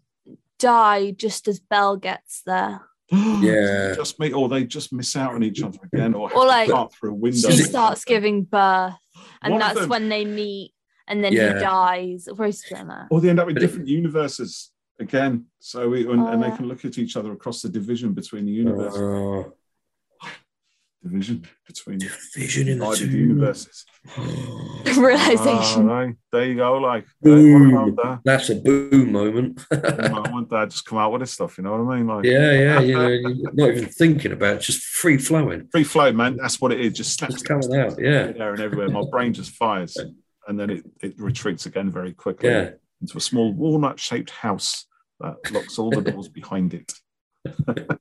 die just as Bel gets there. Yeah. just me, or they just miss out on each other again, or, have Or to like, part through a window. She starts giving birth, and One that's them- when they meet, and then Yeah. he dies. Or probably something or they end up in different universes again. So we, and, Oh, and they can look at each other across the division between the universe, uh, division between division in the divided two. universes. Realization. Right. There you go. Like, Boom. That's a boom moment. that? I want that just come out with this stuff. You know what I mean? Like, yeah, yeah, you know, you're not even thinking about it, just free flowing, free flow, man. That's what it is. Just snaps just coming out. Yeah, there and everywhere. My brain just fires, and then it, it retreats again very quickly yeah. into a small walnut-shaped house that locks all the doors behind it.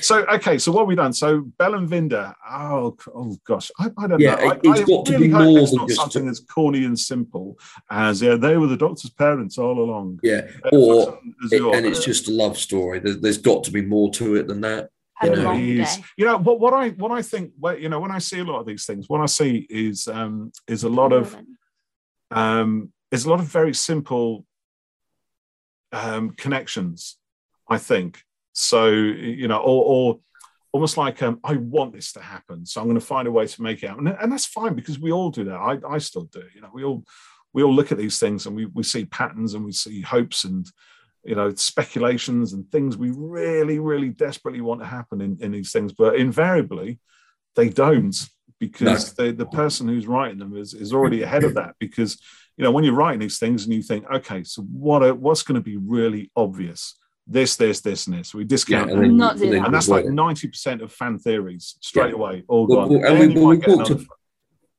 so okay, so what have we done? So Bel and Vinder. Oh, oh gosh, I, I don't Yeah, know. I, it- it's I got to be more it's than not just- something as corny and simple as yeah, they were the Doctor's parents all along. Yeah, Uh, or and it, and it's just a love story. There, there's got to be more to it than that. A you know, long day. You know what? What I what I think. Well, you know, when I see a lot of these things, what I see is um, is a lot of um, is a lot of very simple um, connections. I think so. You know, or, or almost like um, I want this to happen, so I'm going to find a way to make it happen, and, and that's fine because we all do that. I, I still do. You know, we all we all look at these things and we we see patterns and we see hopes and you know speculations and things we really really desperately want to happen in, in these things but invariably they don't because the, the person who's writing them is, is already ahead of that because you know when you're writing these things and you think okay so what are, what's going to be really obvious? This this this and this. We discount Yeah, that. then- Not then and that's like 90% of fan theories straight Yeah. away all gone. well, and we- well, we might get talked another-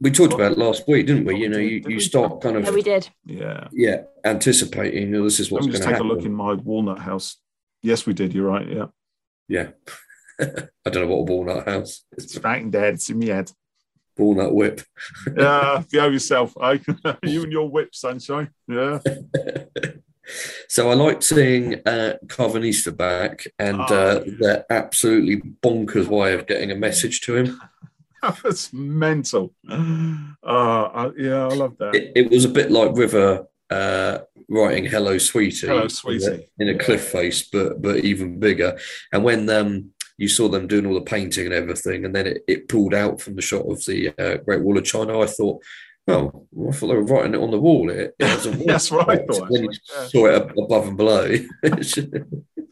We talked about it last week, didn't we? You know, you, Did you start kind of Yeah, of we did. yeah yeah anticipating. You know, this is let what's me going just to take a look in my walnut house yes we did you're right yeah Yeah, I don't know what a walnut house. it's It's right in there it's in my head walnut whip. yeah behave yourself eh? you and your whip sunshine yeah so I like seeing uh, Karvanista back and Oh, uh, yeah. their absolutely bonkers way of getting a message to him. That's mental. Uh, I, yeah, I love that. It, it was a bit like River uh, writing "Hello, Sweetie" Hello, in a- Sweetie. in a, cliff face, but but even bigger. And when um, you saw them doing all the painting and everything, and then it, it pulled out from the shot of the uh, Great Wall of China, I thought, oh, I thought they were writing it on the wall. It, it. That's what I thought, When you yeah. saw it above and below, it's, get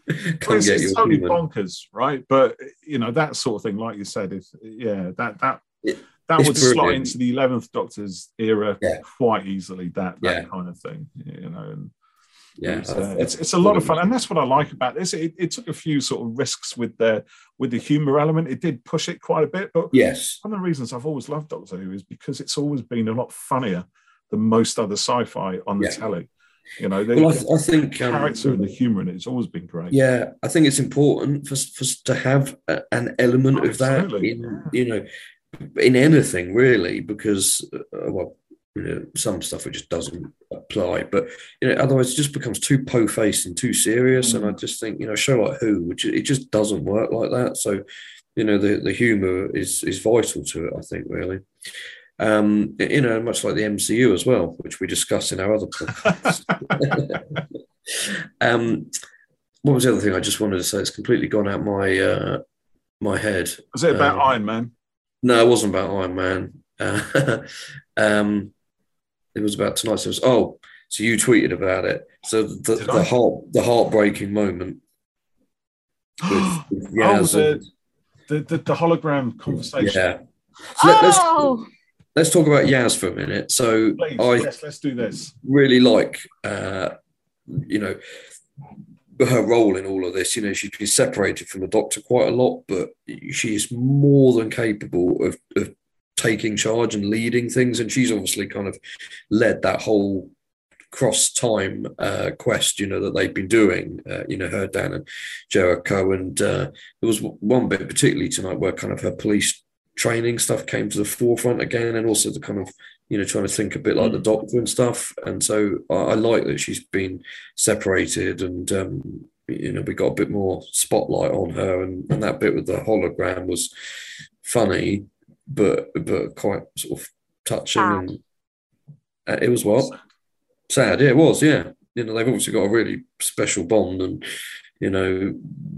it's totally human. bonkers, right? But you know that sort of thing, like you said, is yeah, that that It- that would slot into the eleventh Doctor's era Yeah. quite easily. That that Yeah. kind of thing, you know. And Yeah, it's, I- uh, it's it's a lot of fun, and that's what I like about this. It, it took a few sort of risks with the with the humor element. It did push it quite a bit, but Yes, one of the reasons I've always loved Doctor Who is because it's always been a lot funnier than most other sci-fi on the Yeah. telly. You know, the, well, I, th- I think um, character and the humor in it has always been great. Yeah, I think it's important for, for us to have a, an element of that in you know in anything really because uh, well you know, some stuff it just doesn't apply. But you know, otherwise it just becomes too po-faced and too serious. And I just think, you know, a show like Who, which it just doesn't work like that. So, you know, the the humour is is vital to it. I think really. Um, you know, much like the MCU as well, which we discussed in our other podcast. um, what was the other thing I just wanted to say? It's completely gone out my uh, my head. Was it about Um, Iron Man? No, it wasn't about Iron Man. Uh, um, it was about tonight. So it was, oh, so you tweeted about it. So the, Did the I? heart the heartbreaking moment. With, with oh, the, the, the the hologram conversation. yeah. So let, us Oh, let's talk about Yaz for a minute. So Please, I yes, let's do this. really like, uh, you know, her role in all of this. You know, she's been separated from the doctor quite a lot, but she is more than capable of, of taking charge and leading things. And she's obviously kind of led that whole cross time uh, quest, you know, that they've been doing, uh, you know, her, Dan and Jericho. And uh, there was one bit particularly tonight where kind of her police training stuff came to the forefront again, and also the kind of, you know, trying to think a bit like the doctor and stuff. And so I, I like that she's been separated and, um, you know, we got a bit more spotlight on her. And, and that bit with the hologram was funny, but but quite sort of touching. Sad. And uh, it was what? sad. Yeah, it was. Yeah, you know, they've obviously got a really special bond, and you know,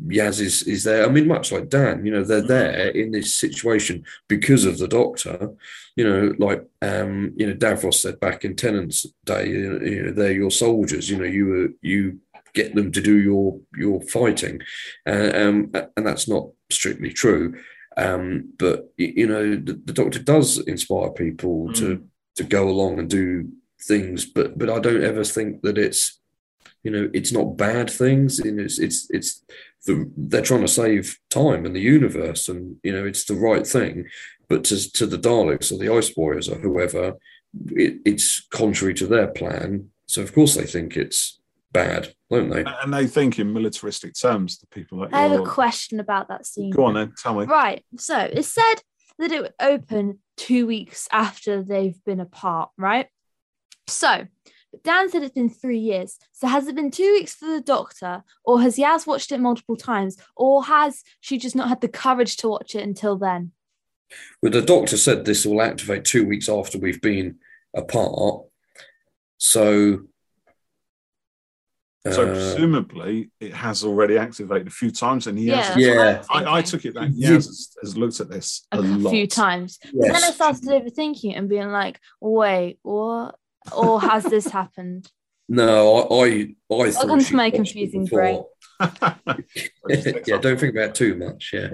Yaz is is there. I mean, much like Dan, you know, they're there in this situation because of the Doctor. You know, like um, you know, Davros said back in Tennant's day, you know, you know, they're your soldiers. You know, you were you get them to do your your fighting, uh, um, and that's not strictly true. Um, but you know, the, the Doctor does inspire people to to go along and do things, but but I don't ever think that it's you know it's not bad things. You know, it's it's it's the, they're trying to save time and the universe, and you know it's the right thing. But to to the Daleks or the Ice Warriors or whoever, it, it's contrary to their plan. So of course they think it's bad, don't they? And they think in militaristic terms, the people that I have a you're- question about that scene. Go on then, tell me. Right. So it said that it would open two weeks after they've been apart, right? So but Dan said it's been three years. So has it been two weeks for the doctor, or has Yaz watched it multiple times, or has she just not had the courage to watch it until then? Well, the doctor said this will activate two weeks after we've been apart. So, So uh, presumably it has already activated a few times, and he Yeah, has. Yeah. I, I took it that Yeah. Yaz has, has looked at this a, a, lot. few times. But then I started overthinking it and being like, wait, what? Or has this happened? no, I, I, I thought Welcome to my confusing brain. yeah, don't think about it too much. Yeah,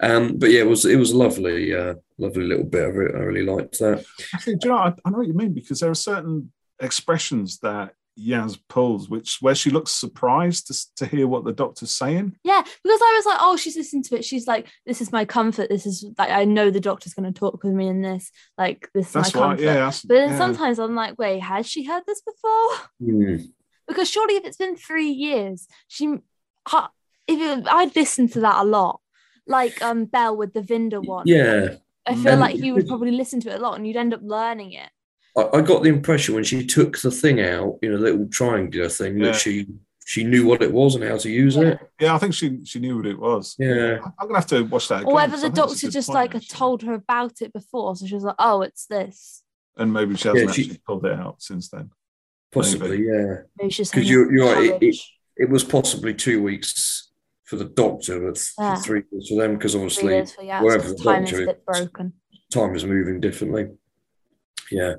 um, but yeah, it was it was lovely, uh, lovely little bit. I, re- I really liked that. Actually, do you know? I, I know what you mean because there are certain expressions that Yaz pulls, which where she looks surprised to, to hear what the doctor's saying. Yeah, because I was like, oh, she's listening to it. She's like, this is my comfort. This is like, I know the doctor's going to talk with me in this. Like, this is That's my right. comfort. Yeah. that's- But then yeah. sometimes I'm like, wait, has she heard this before? Hmm. Because surely if it's been three years, she, ha- if it, I'd listen to that a lot. Like um Bel with the Vinder one. Yeah, I feel And- like you would probably listen to it a lot and you'd end up learning it. I, I got the impression when she took the thing out, you know, the little triangular thing, Yeah. that she she knew what it was and how to use Yeah. it. Yeah, I think she she knew what it was. Yeah. I'm gonna have to watch that. Again, Or whether 'cause the I think that's a doctor just point, like actually. told her about it before. So she was like, oh, it's this. and maybe she hasn't Yeah, she- actually pulled it out since then. Possibly, yeah. Maybe she's Because you're, you're right. It, it, it was possibly two weeks for the doctor, but th- Yeah. three weeks for them because obviously years for Yaz, wherever 'cause the time is a doctor bit is- broken. time is moving differently. Yeah.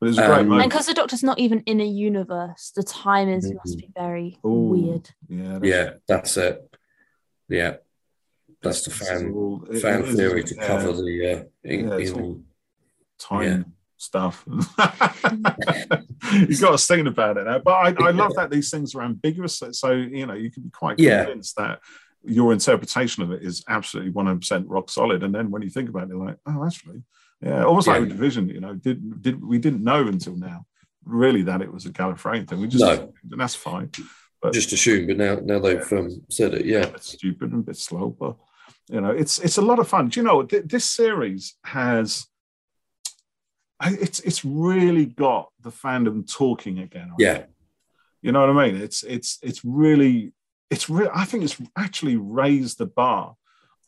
But it's a great Um, And because the doctor's not even in a universe, the time is must be very Ooh, weird. Yeah. that's- Yeah, that's it. Yeah. That's the fan all- it- fan it is- theory to yeah, cover the uh, Yeah, it's in- all- time Yeah. stuff. You've got us thinking about it now. But I, I love that these things are ambiguous. So, so, you know, you can be quite Yeah. convinced that your interpretation of it is absolutely 100% rock solid. And then when you think about it, you're like, oh, actually, yeah, almost like Yeah. with division, you know, did, did we didn't know until now really that it was a Gallifreyan thing. We just, No. and that's fine. But just assume, but now now they've um, said it. Yeah. a bit stupid and a bit slow, but you know, it's it's a lot of fun. Do you know th- this series has it's it's really got the fandom talking again. I Yeah. think. you know what I mean. It's it's it's really it's real. I think it's actually raised the bar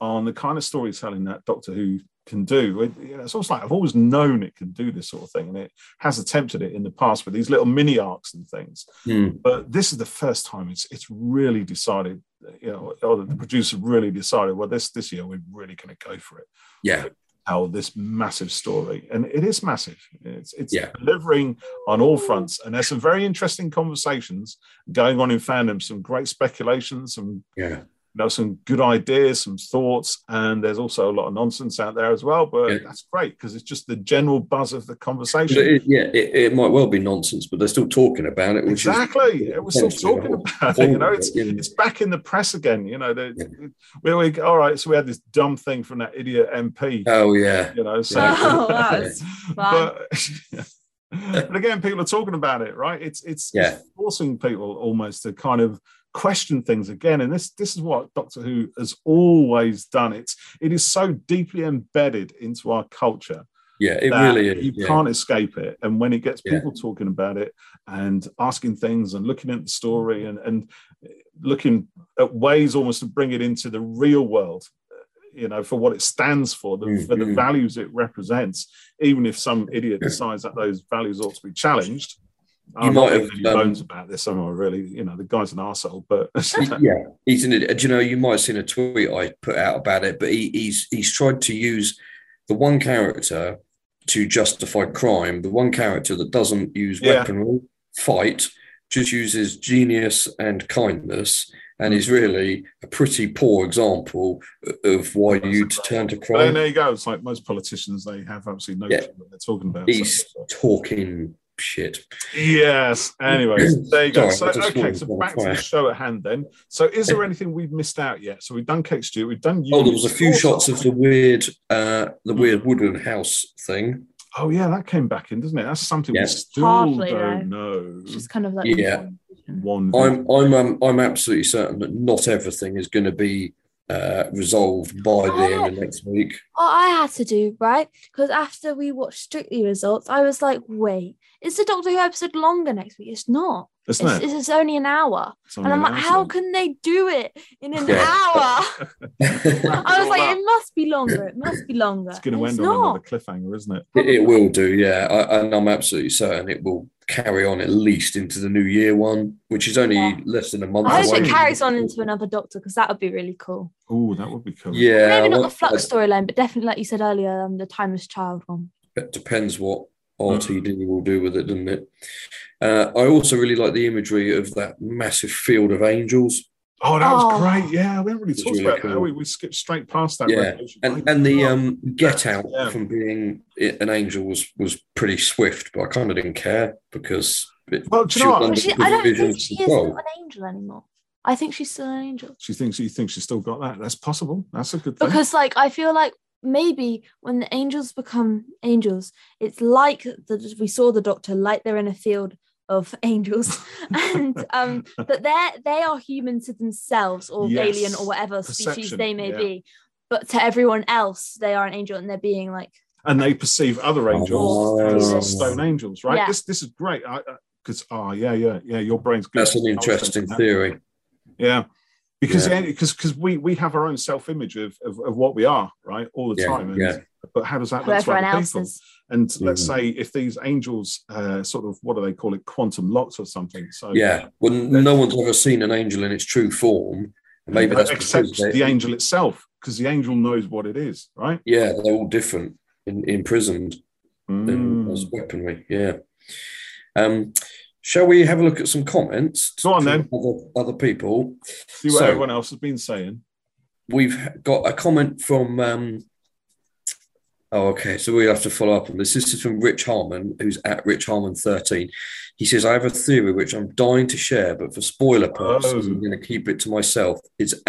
on the kind of storytelling that Doctor Who can do. It- you know, it's almost like I've always known it can do this sort of thing, and it has attempted it in the past with these little mini arcs and things. Hmm. But this is the first time it's it's really decided. You know, or the producer really decided. Well, this this year we're really going to go for it Yeah. tell this massive story, and it is massive. It's it's Yeah. delivering on all fronts, and there's some very interesting conversations going on in fandom. Some great speculations, some Yeah. You know some good ideas, some thoughts, and there's also a lot of nonsense out there as well. But Yeah. that's great because it's just the general buzz of the conversation. it- yeah, it, it might well be nonsense, but they're still talking about it, which Exactly, is it was still talking whole about it. You know, it's of it, it's back in the press again. You know, the, we, we all right. So we had this dumb thing from that idiot MP. Oh yeah, you know, saying, Oh, that but, but again, people are talking about it, right? It's it's, Yeah. it's forcing people almost to kind of question things again. And this this is what Doctor Who has always done. It's it is so deeply embedded into our culture yeah, it really is. you yeah. can't escape it. And when it gets Yeah. people talking about it and asking things and looking at the story and, and looking at ways almost to bring it into the real world, you know, for what it stands for, the, for the Mhm. values it represents, even if some idiot decides that those values ought to be challenged. You I'm might not have, any um, bones about this. I'm not really, you know, the guy's an arsehole, but yeah, he's an idiot. Do you know, you might have seen a tweet I put out about it, but he, he's he's tried to use the one character to justify crime, the one character that doesn't use Yeah. weaponry, fight, just uses genius and kindness, and is really a pretty poor example of why you'd turn to crime. there you go. It's like most politicians, they have absolutely no Yeah. clue what they're talking about. He's So- talking shit. Yes. Anyways, there you go. Sorry, So I okay, so to back to the show at hand then. So is there anything we've missed out yet? So we've done Cake Stew, we've done you. Oh, there was a few shots of the weird, uh, the weird wooden house thing. Oh yeah, that came back in, doesn't it? That's something Yeah. we still Hardly, don't know. It's just kind of like Yeah. One I'm I'm um, I'm absolutely certain that not everything is going to be uh, resolved by the end of next week. What I had to do, right? Because after we watched Strictly Results, I was like, wait, is the Doctor Who episode longer next week? It's not. isn't It's, it? it's only an hour. It's And I'm an like, hour, how so- can they do it in an Yeah. hour? I was like, it must be longer. It must be longer. It's going to end it's on another cliffhanger, isn't it? It, it will do, yeah, I, and I'm absolutely certain it will carry on at least into the new year one, which is only Yeah. less than a month I hope away. it carries on into another Doctor because that would be really cool. Oh, that would be cool. Yeah, Maybe not well, the Flux storyline, but definitely, like you said earlier, um, the Timeless Child one. It depends what. RTD will do with it, doesn't it? Uh, I also really like the imagery of that massive field of angels. Oh, that was Oh. great. Yeah, we haven't really It's talked really about that. We, we skipped straight past that. Yeah, revelation. and and the um, get out Yeah. from being an angel was was pretty swift, but I kind of didn't care because it, Well, do you know what? under she, I don't think she is control. not an angel anymore. I think she's still an angel. She thinks she thinks she's still got that. That's possible. That's a good thing. because like i feel like maybe when the angels become angels it's like that we saw the doctor like they're in a field of angels and um but they're they are human to themselves or Yes. alien or whatever species they may yeah. be but to everyone else they are an angel and they're being like and they perceive other angels Oh. as stone angels, right? Yeah. This this is great. Because oh yeah, yeah, yeah. Your brain's good. That's an interesting thinking that. theory. Yeah. Because Yeah. because because we we have our own self image of, of of what we are, right, all the Yeah, time. And, yeah. But how does that who look to other people? is And let's Mhm. say if these angels, uh, sort of, what do they call it, quantum locks or something? So Yeah, well, no one's ever seen an angel in its true form. Maybe that's except because the angel itself, because the angel knows what it is, right? Yeah, they're all different, in, imprisoned Mm. as weaponry. Yeah. Um, shall we have a look at some comments? Go on, then. Other, other people. See what So- everyone else has been saying. We've got a comment from. Um, oh, okay. So we have to follow up on this. This is from Rich Harmon, who's at Rich Harmon thirteen. He says, "I have a theory which I'm dying to share, but for spoiler purposes, Oh. I'm going to keep it to myself. It's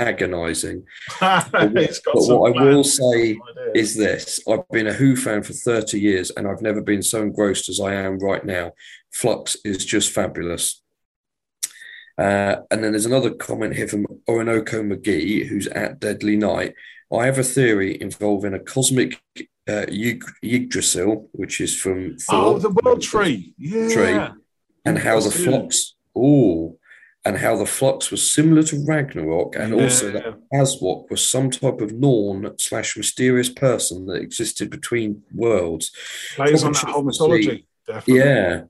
got but some what I will say is this I've been a Who fan for 30 years and I've never been so engrossed as I am right now. Flux is just fabulous. Uh, and then there's another comment here from Orinoco McGee, who's at Deadly Night. I have a theory involving a cosmic uh, Yggdrasil, which is from Oh, the world tree. Yeah. Tree. and how the flux, oh, and how the flux was similar to Ragnarok, and also that Yeah. Awsok was some type of Norn slash mysterious person that existed between worlds. plays on that whole mythology. Definitely. Yeah.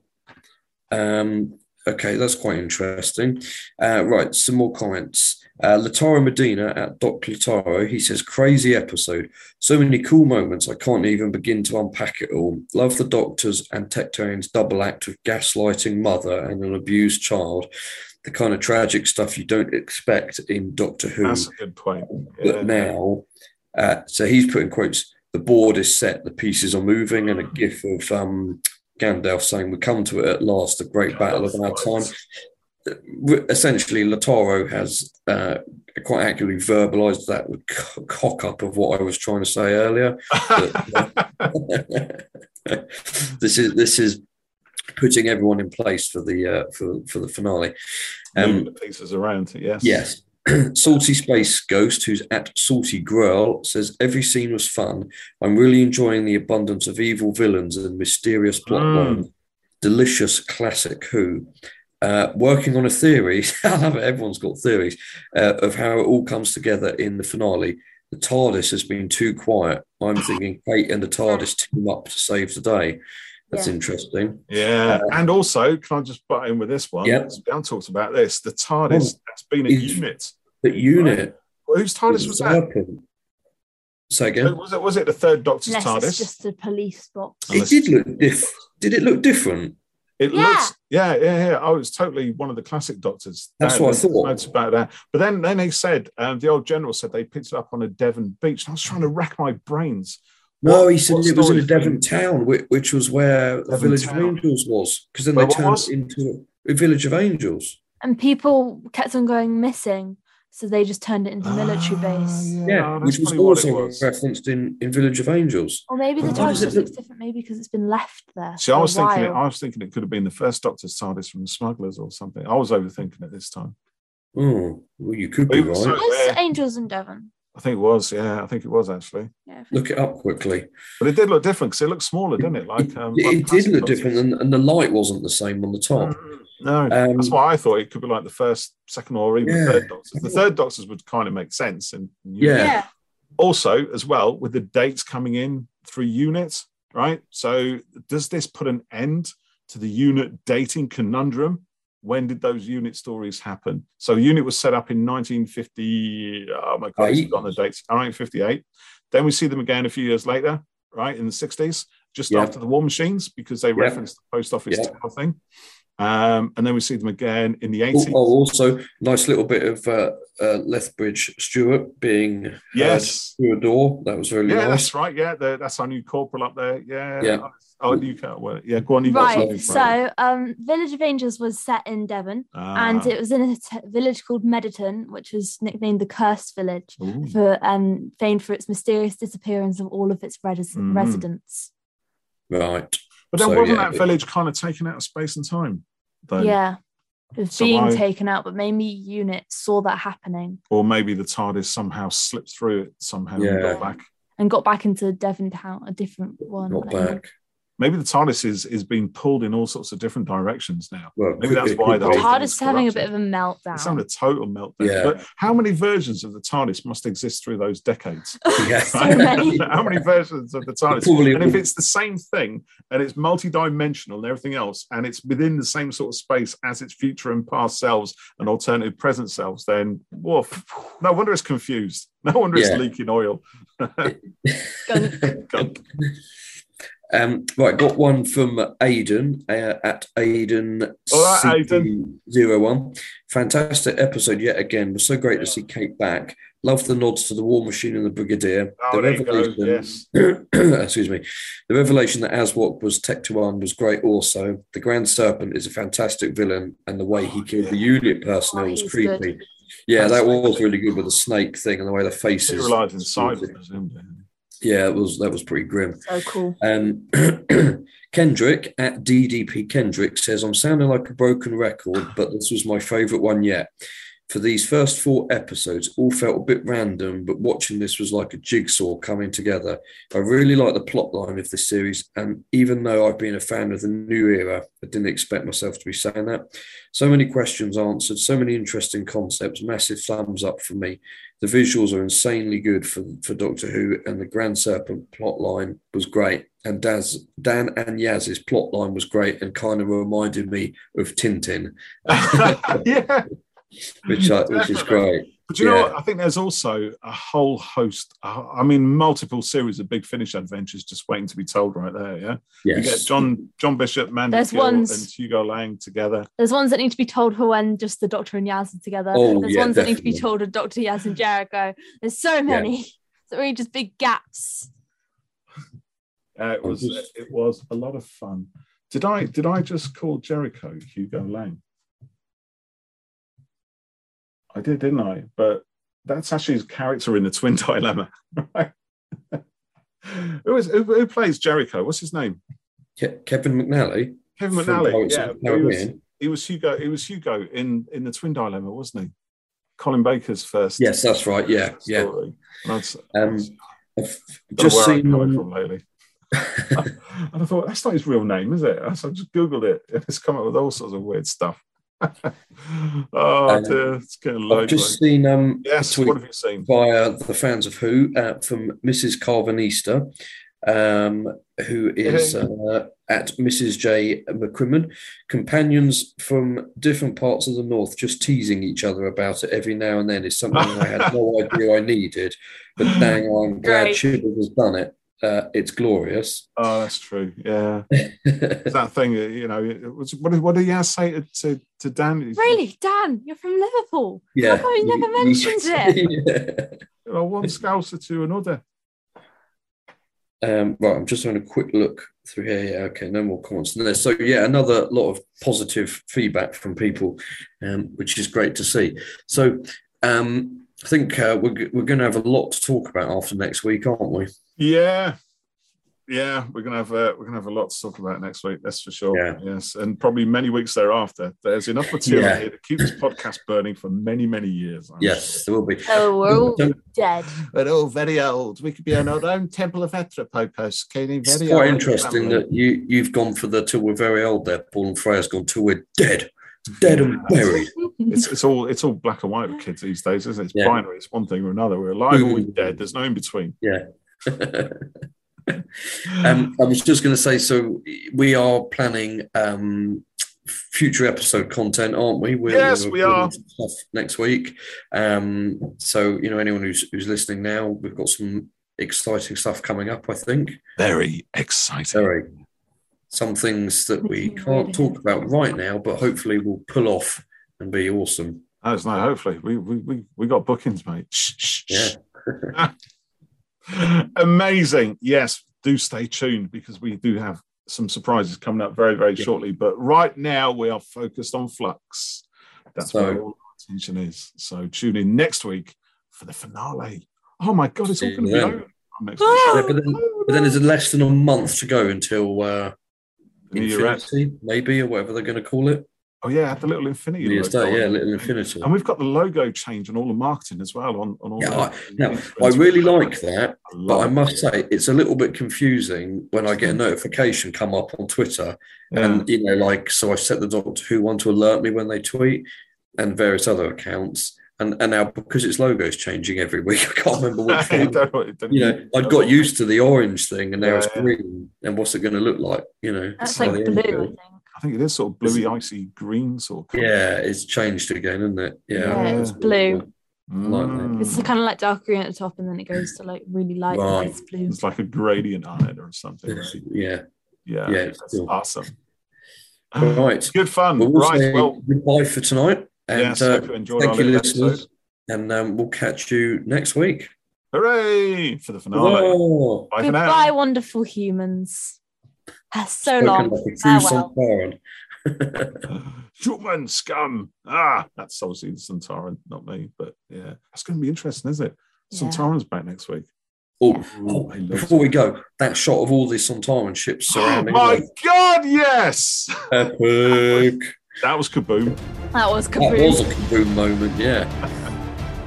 Um, okay, that's quite interesting. Uh, right, some more comments. Uh, Lataro Medina at Doc Lataro, he says, crazy episode. So many cool moments, I can't even begin to unpack it all. Love the doctors and Tectonian's double act of gaslighting mother and an abused child. The kind of tragic stuff you don't expect in Doctor Who. That's a good point. Yeah. But now, uh, so he's putting quotes, the board is set, the pieces are moving, and a gif of um, Gandalf saying, We come to it at last, the great battle of our time. Essentially, Lataro has uh, quite accurately verbalized that cock up of what I was trying to say earlier. this is this is putting everyone in place for the uh, for for the finale. Um, the pieces around. Yes. Yes. Salty Space Ghost, who's at Salty Grrl, says every scene was fun. I'm really enjoying the abundance of evil villains and mysterious plot Mm. lines. Delicious classic Who. Uh, working on a theory, I love it, everyone's got theories, uh, of how it all comes together in the finale. The TARDIS has been too quiet. I'm thinking Kate and the TARDIS team up to save the day. That's Yeah. interesting. Yeah. and also, can I just butt in with this one? Yep. Ben talks about this. The TARDIS has been a unit. The unit. Whose TARDIS was that? Serpent. Say again. Was it, was it the third Doctor's Unless TARDIS? it's just a police box. Unless- It did look diff. Did it look different? It Yeah. looks, yeah, yeah, yeah. Oh, it's totally one of the classic Doctors. That's There- what I thought. Notes about that. But then, then they said, um, the old general said they picked it up on a Devon beach. And I was trying to rack my brains. No, What- he said it was in a Devon been- town, which, which was where the Village Town. of Angels was, because then Where they turned was? it into a Village of Angels. And people kept on going missing. So they just turned it into a military Ah, base. Yeah, that's which was probably what it also was. referenced in, in Village of Angels. Or maybe the Why TARDIS does it just look- looks different, maybe because it's been left there. See, I was thinking, it. I was thinking it could have been the first Doctor's TARDIS from the Smugglers or something. I was overthinking it this time. Oh, well, you could be right. so- Was Angels in Devon? I think it was. Yeah, I think it was actually. Yeah. Look it up quickly. But it did look different because it looked smaller, didn't it? Like um, it it did classic look Doctors. different, and, and the light wasn't the same on the top. Mm, No, Um, that's why I thought it could be like the first, second, or even Yeah. the third Doctors. The third Doctors would kind of make sense, and Yeah. yeah. also as well with the dates coming in through units, right? So does this put an end to the unit dating conundrum? When did those unit stories happen? So unit was set up in 1950. Oh my god, I've forgotten the dates. 1958. Then we see them again a few years later, right in the 60s, just Yeah. after the war machines, because they referenced the post office Yeah. thing. Um, and then we see them again in the Oh, 80s. oh, also, nice little bit of uh, uh, Lethbridge Stewart being yes. through a door. That was really Yeah, nice. that's right. Yeah, the, that's our new corporal up there. Yeah. Yeah. Oh, you can't. Well, yeah, go on. You got Right. something. So, um, Village of Angels was set in Devon, and Ah. it was in a t- village called Medderton, which was nicknamed the Cursed Village, Ooh. for um, famed for its mysterious disappearance of all of its res- Mhm. residents. Right. But then So, wasn't yeah, that it- village kind of taken out of space and time? Though? Yeah, it was So being I- taken out, but maybe Unit saw that happening Or maybe the TARDIS somehow slipped through it somehow and got back. and got back into Devon Town, a different one. Not I back. Maybe the TARDIS is, is being pulled in all sorts of different directions now. Well, Maybe that's why the TARDIS is having a bit of a meltdown. It's having a total meltdown. Yeah. But how many versions of the TARDIS must exist through those decades? Yeah. So many. how many versions of the TARDIS? Probably- and if it's the same thing and it's multi-dimensional and everything else, and it's within the same sort of space as its future and past selves and alternative present selves, then woof. No wonder it's confused. No wonder Yeah. it's leaking oil. Gunk. Gunk. Um, right, got one from Aiden uh, at Aiden All right, Aidan. zero one. Fantastic episode yet again. Was so great to see Kate back. Love the nods to the War Machine and the Brigadier. Oh, the there you revelation- Yes. excuse me. The revelation that Awsok was Tecteun was great also. The Grand Serpent is a fantastic villain, and the way he Oh, killed yeah. the unit personnel Oh, was creepy. good. Yeah, that was really good with the snake thing and the way the He faces. relied inside, presumably. Yeah, it was that was pretty grim. So cool. Um, Kendrick at DDP Kendrick says, I'm sounding like a broken record, but this was my favourite one yet. For these first four episodes all felt a bit random, but watching this was like a jigsaw coming together. I really like the plot line of this series, and even though I've been a fan of the new era, I didn't expect myself to be saying that. So many questions answered, so many interesting concepts, massive thumbs up for me. The visuals are insanely good for, for Doctor Who, and the Grand Serpent plot line was great. And Daz, Dan and Yaz's plot line was great and kind of reminded me of Tintin. yeah. Which I, which is great. But you yeah. know what? I think there's also a whole host. Uh, I mean, multiple series of Big Finish adventures just waiting to be told right there. Yeah, yes. you get John John Bishop, Mandy There's Gill, ones- and Hugo Lang together. There's ones that need to be told for when just the Doctor and Yaz are together. Oh, There's yeah, ones that need to be told of Doctor Yaz and Jericho. There's so many. So really just big gaps. Uh, it was it was a lot of fun. Did I did I just call Jericho Hugo Lang? I did, didn't I? But that's actually his character in the Twin Dilemma. Right? who is who, who plays Jericho? What's his name? Ke- Kevin McNally. Kevin McNally. Yeah, he was, he was Hugo. He was Hugo in in the Twin Dilemma, wasn't he? Colin Baker's first. Yes, that's right. Yeah, yeah. story. And I'd- Um, I've just where seen. coming from lately. and I thought that's not his real name, is it? So I just googled it. and It's come up with all sorts of weird stuff. oh Um, dear, it's getting I've just seen um, yes, a tweet what have you seen? via the fans of Who uh, from Mrs. Karvanista, um, who is uh, at Mrs. J. McCrimmon. Companions from different parts of the North just teasing each other about it every now and then is something I had no idea I needed. But dang, I'm glad Great. Chibble has done it. Uh, it's glorious. Oh, that's true. Yeah, that thing. You know, was, what did what did Yaz say to, to to Dan? Really, Dan, you're from Liverpool. yeah. How come he never mentions it? Yeah. You know, one scouser to another. Um, right, I'm just having a quick look through here. Yeah, okay, no more comments on there. So, yeah, another lot of positive feedback from people, um, which is great to see. So, um, I think uh, we're, we're going to have a lot to talk about after next week, aren't we? Yeah, yeah, we're gonna have uh, we're gonna have a lot to talk about next week. That's for sure. Yeah. Yes, and probably many weeks thereafter. There's enough material Yeah. here to keep this podcast burning for many many years. I'm Yes, there will be. Oh, we're all dead. We're all very old. We could be on our own Temple of Atropos, Katie. it's quite interesting that you, you've gone for the till we're very old there. Paul and Freya's gone till we're dead, dead and buried. it's, it's all it's all black and white with kids these days, isn't it? It's Yeah. binary. It's one thing or another. We're alive or we're Mm. dead. There's no in between. Yeah. um, I was just going to say, so we are planning um, future episode content, aren't we? We're, Yes, we're we are. Stuff next week. Um, so you know, anyone who's who's listening now, we've got some exciting stuff coming up. I think Very exciting. very some things that we can't talk about right now, but hopefully we'll pull off and be awesome. That's no. Hopefully, we we we, we got bookings, mate. Shh, shh, shh. Yeah. Amazing. Yes, do stay tuned because we do have some surprises coming up very, very Yeah. shortly. But right now, we are focused on Flux. That's So- where all our attention is. So tune in next week for the finale. Oh my God, it's all going to be Yeah. over next Oh, Yeah, but then, but then there's less than a month to go until uh, New Year End. Infinity, maybe, or whatever they're going to call it. Oh yeah, the little Infinity. Logo Day, yeah. Little Infinity. And we've got the logo change and all the marketing as well on, on all. Yeah, I, now, I really like that, but love I it. must say it's a little bit confusing when I get a notification come up on Twitter, Yeah. and you know, like, so I set the Doctor Who one to alert me when they tweet, and various other accounts, and and now because its logo is changing every week, I can't remember which one. Don't- don't- You know, I'd got used to the orange thing, and now it's Yeah. green. And what's it going to look like? You know, That's like the end of blue, I think. I think it is sort of bluey, icy green sort of. colour. Yeah, it's changed again, isn't it? Yeah, Yeah, it's blue. like. Mm. It's kind of like dark green at the top, and then it goes to like really light Right. nice blue. It's like a gradient on it or something. It's- yeah. Yeah, Yeah, it's that's cool. awesome. Right. Good fun. Well, we'll right. Well, goodbye for tonight. And yes, uh, hope you enjoyed thank our you, little listeners. episode. And um, we'll catch you next week. Hooray for the finale. Oh, Bye for now. Goodbye, wonderful humans. That's so spoken long. like Farewell. Human scum. Ah, that's obviously the Sontaran, not me. But yeah, that's going to be interesting, isn't it? Yeah. Sontaran's back next week. Oh, Yeah. oh, I love before we go, that shot of all the Sontaran ships Oh surrounding my Earth. God, yes. Epic. That was kaboom. That was kaboom. That kaboom. was a kaboom moment, yeah.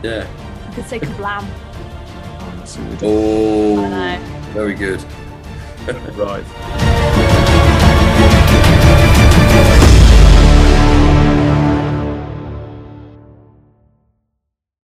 Yeah. I could say kablam. Oh, that's what we did. Oh, very good. Right.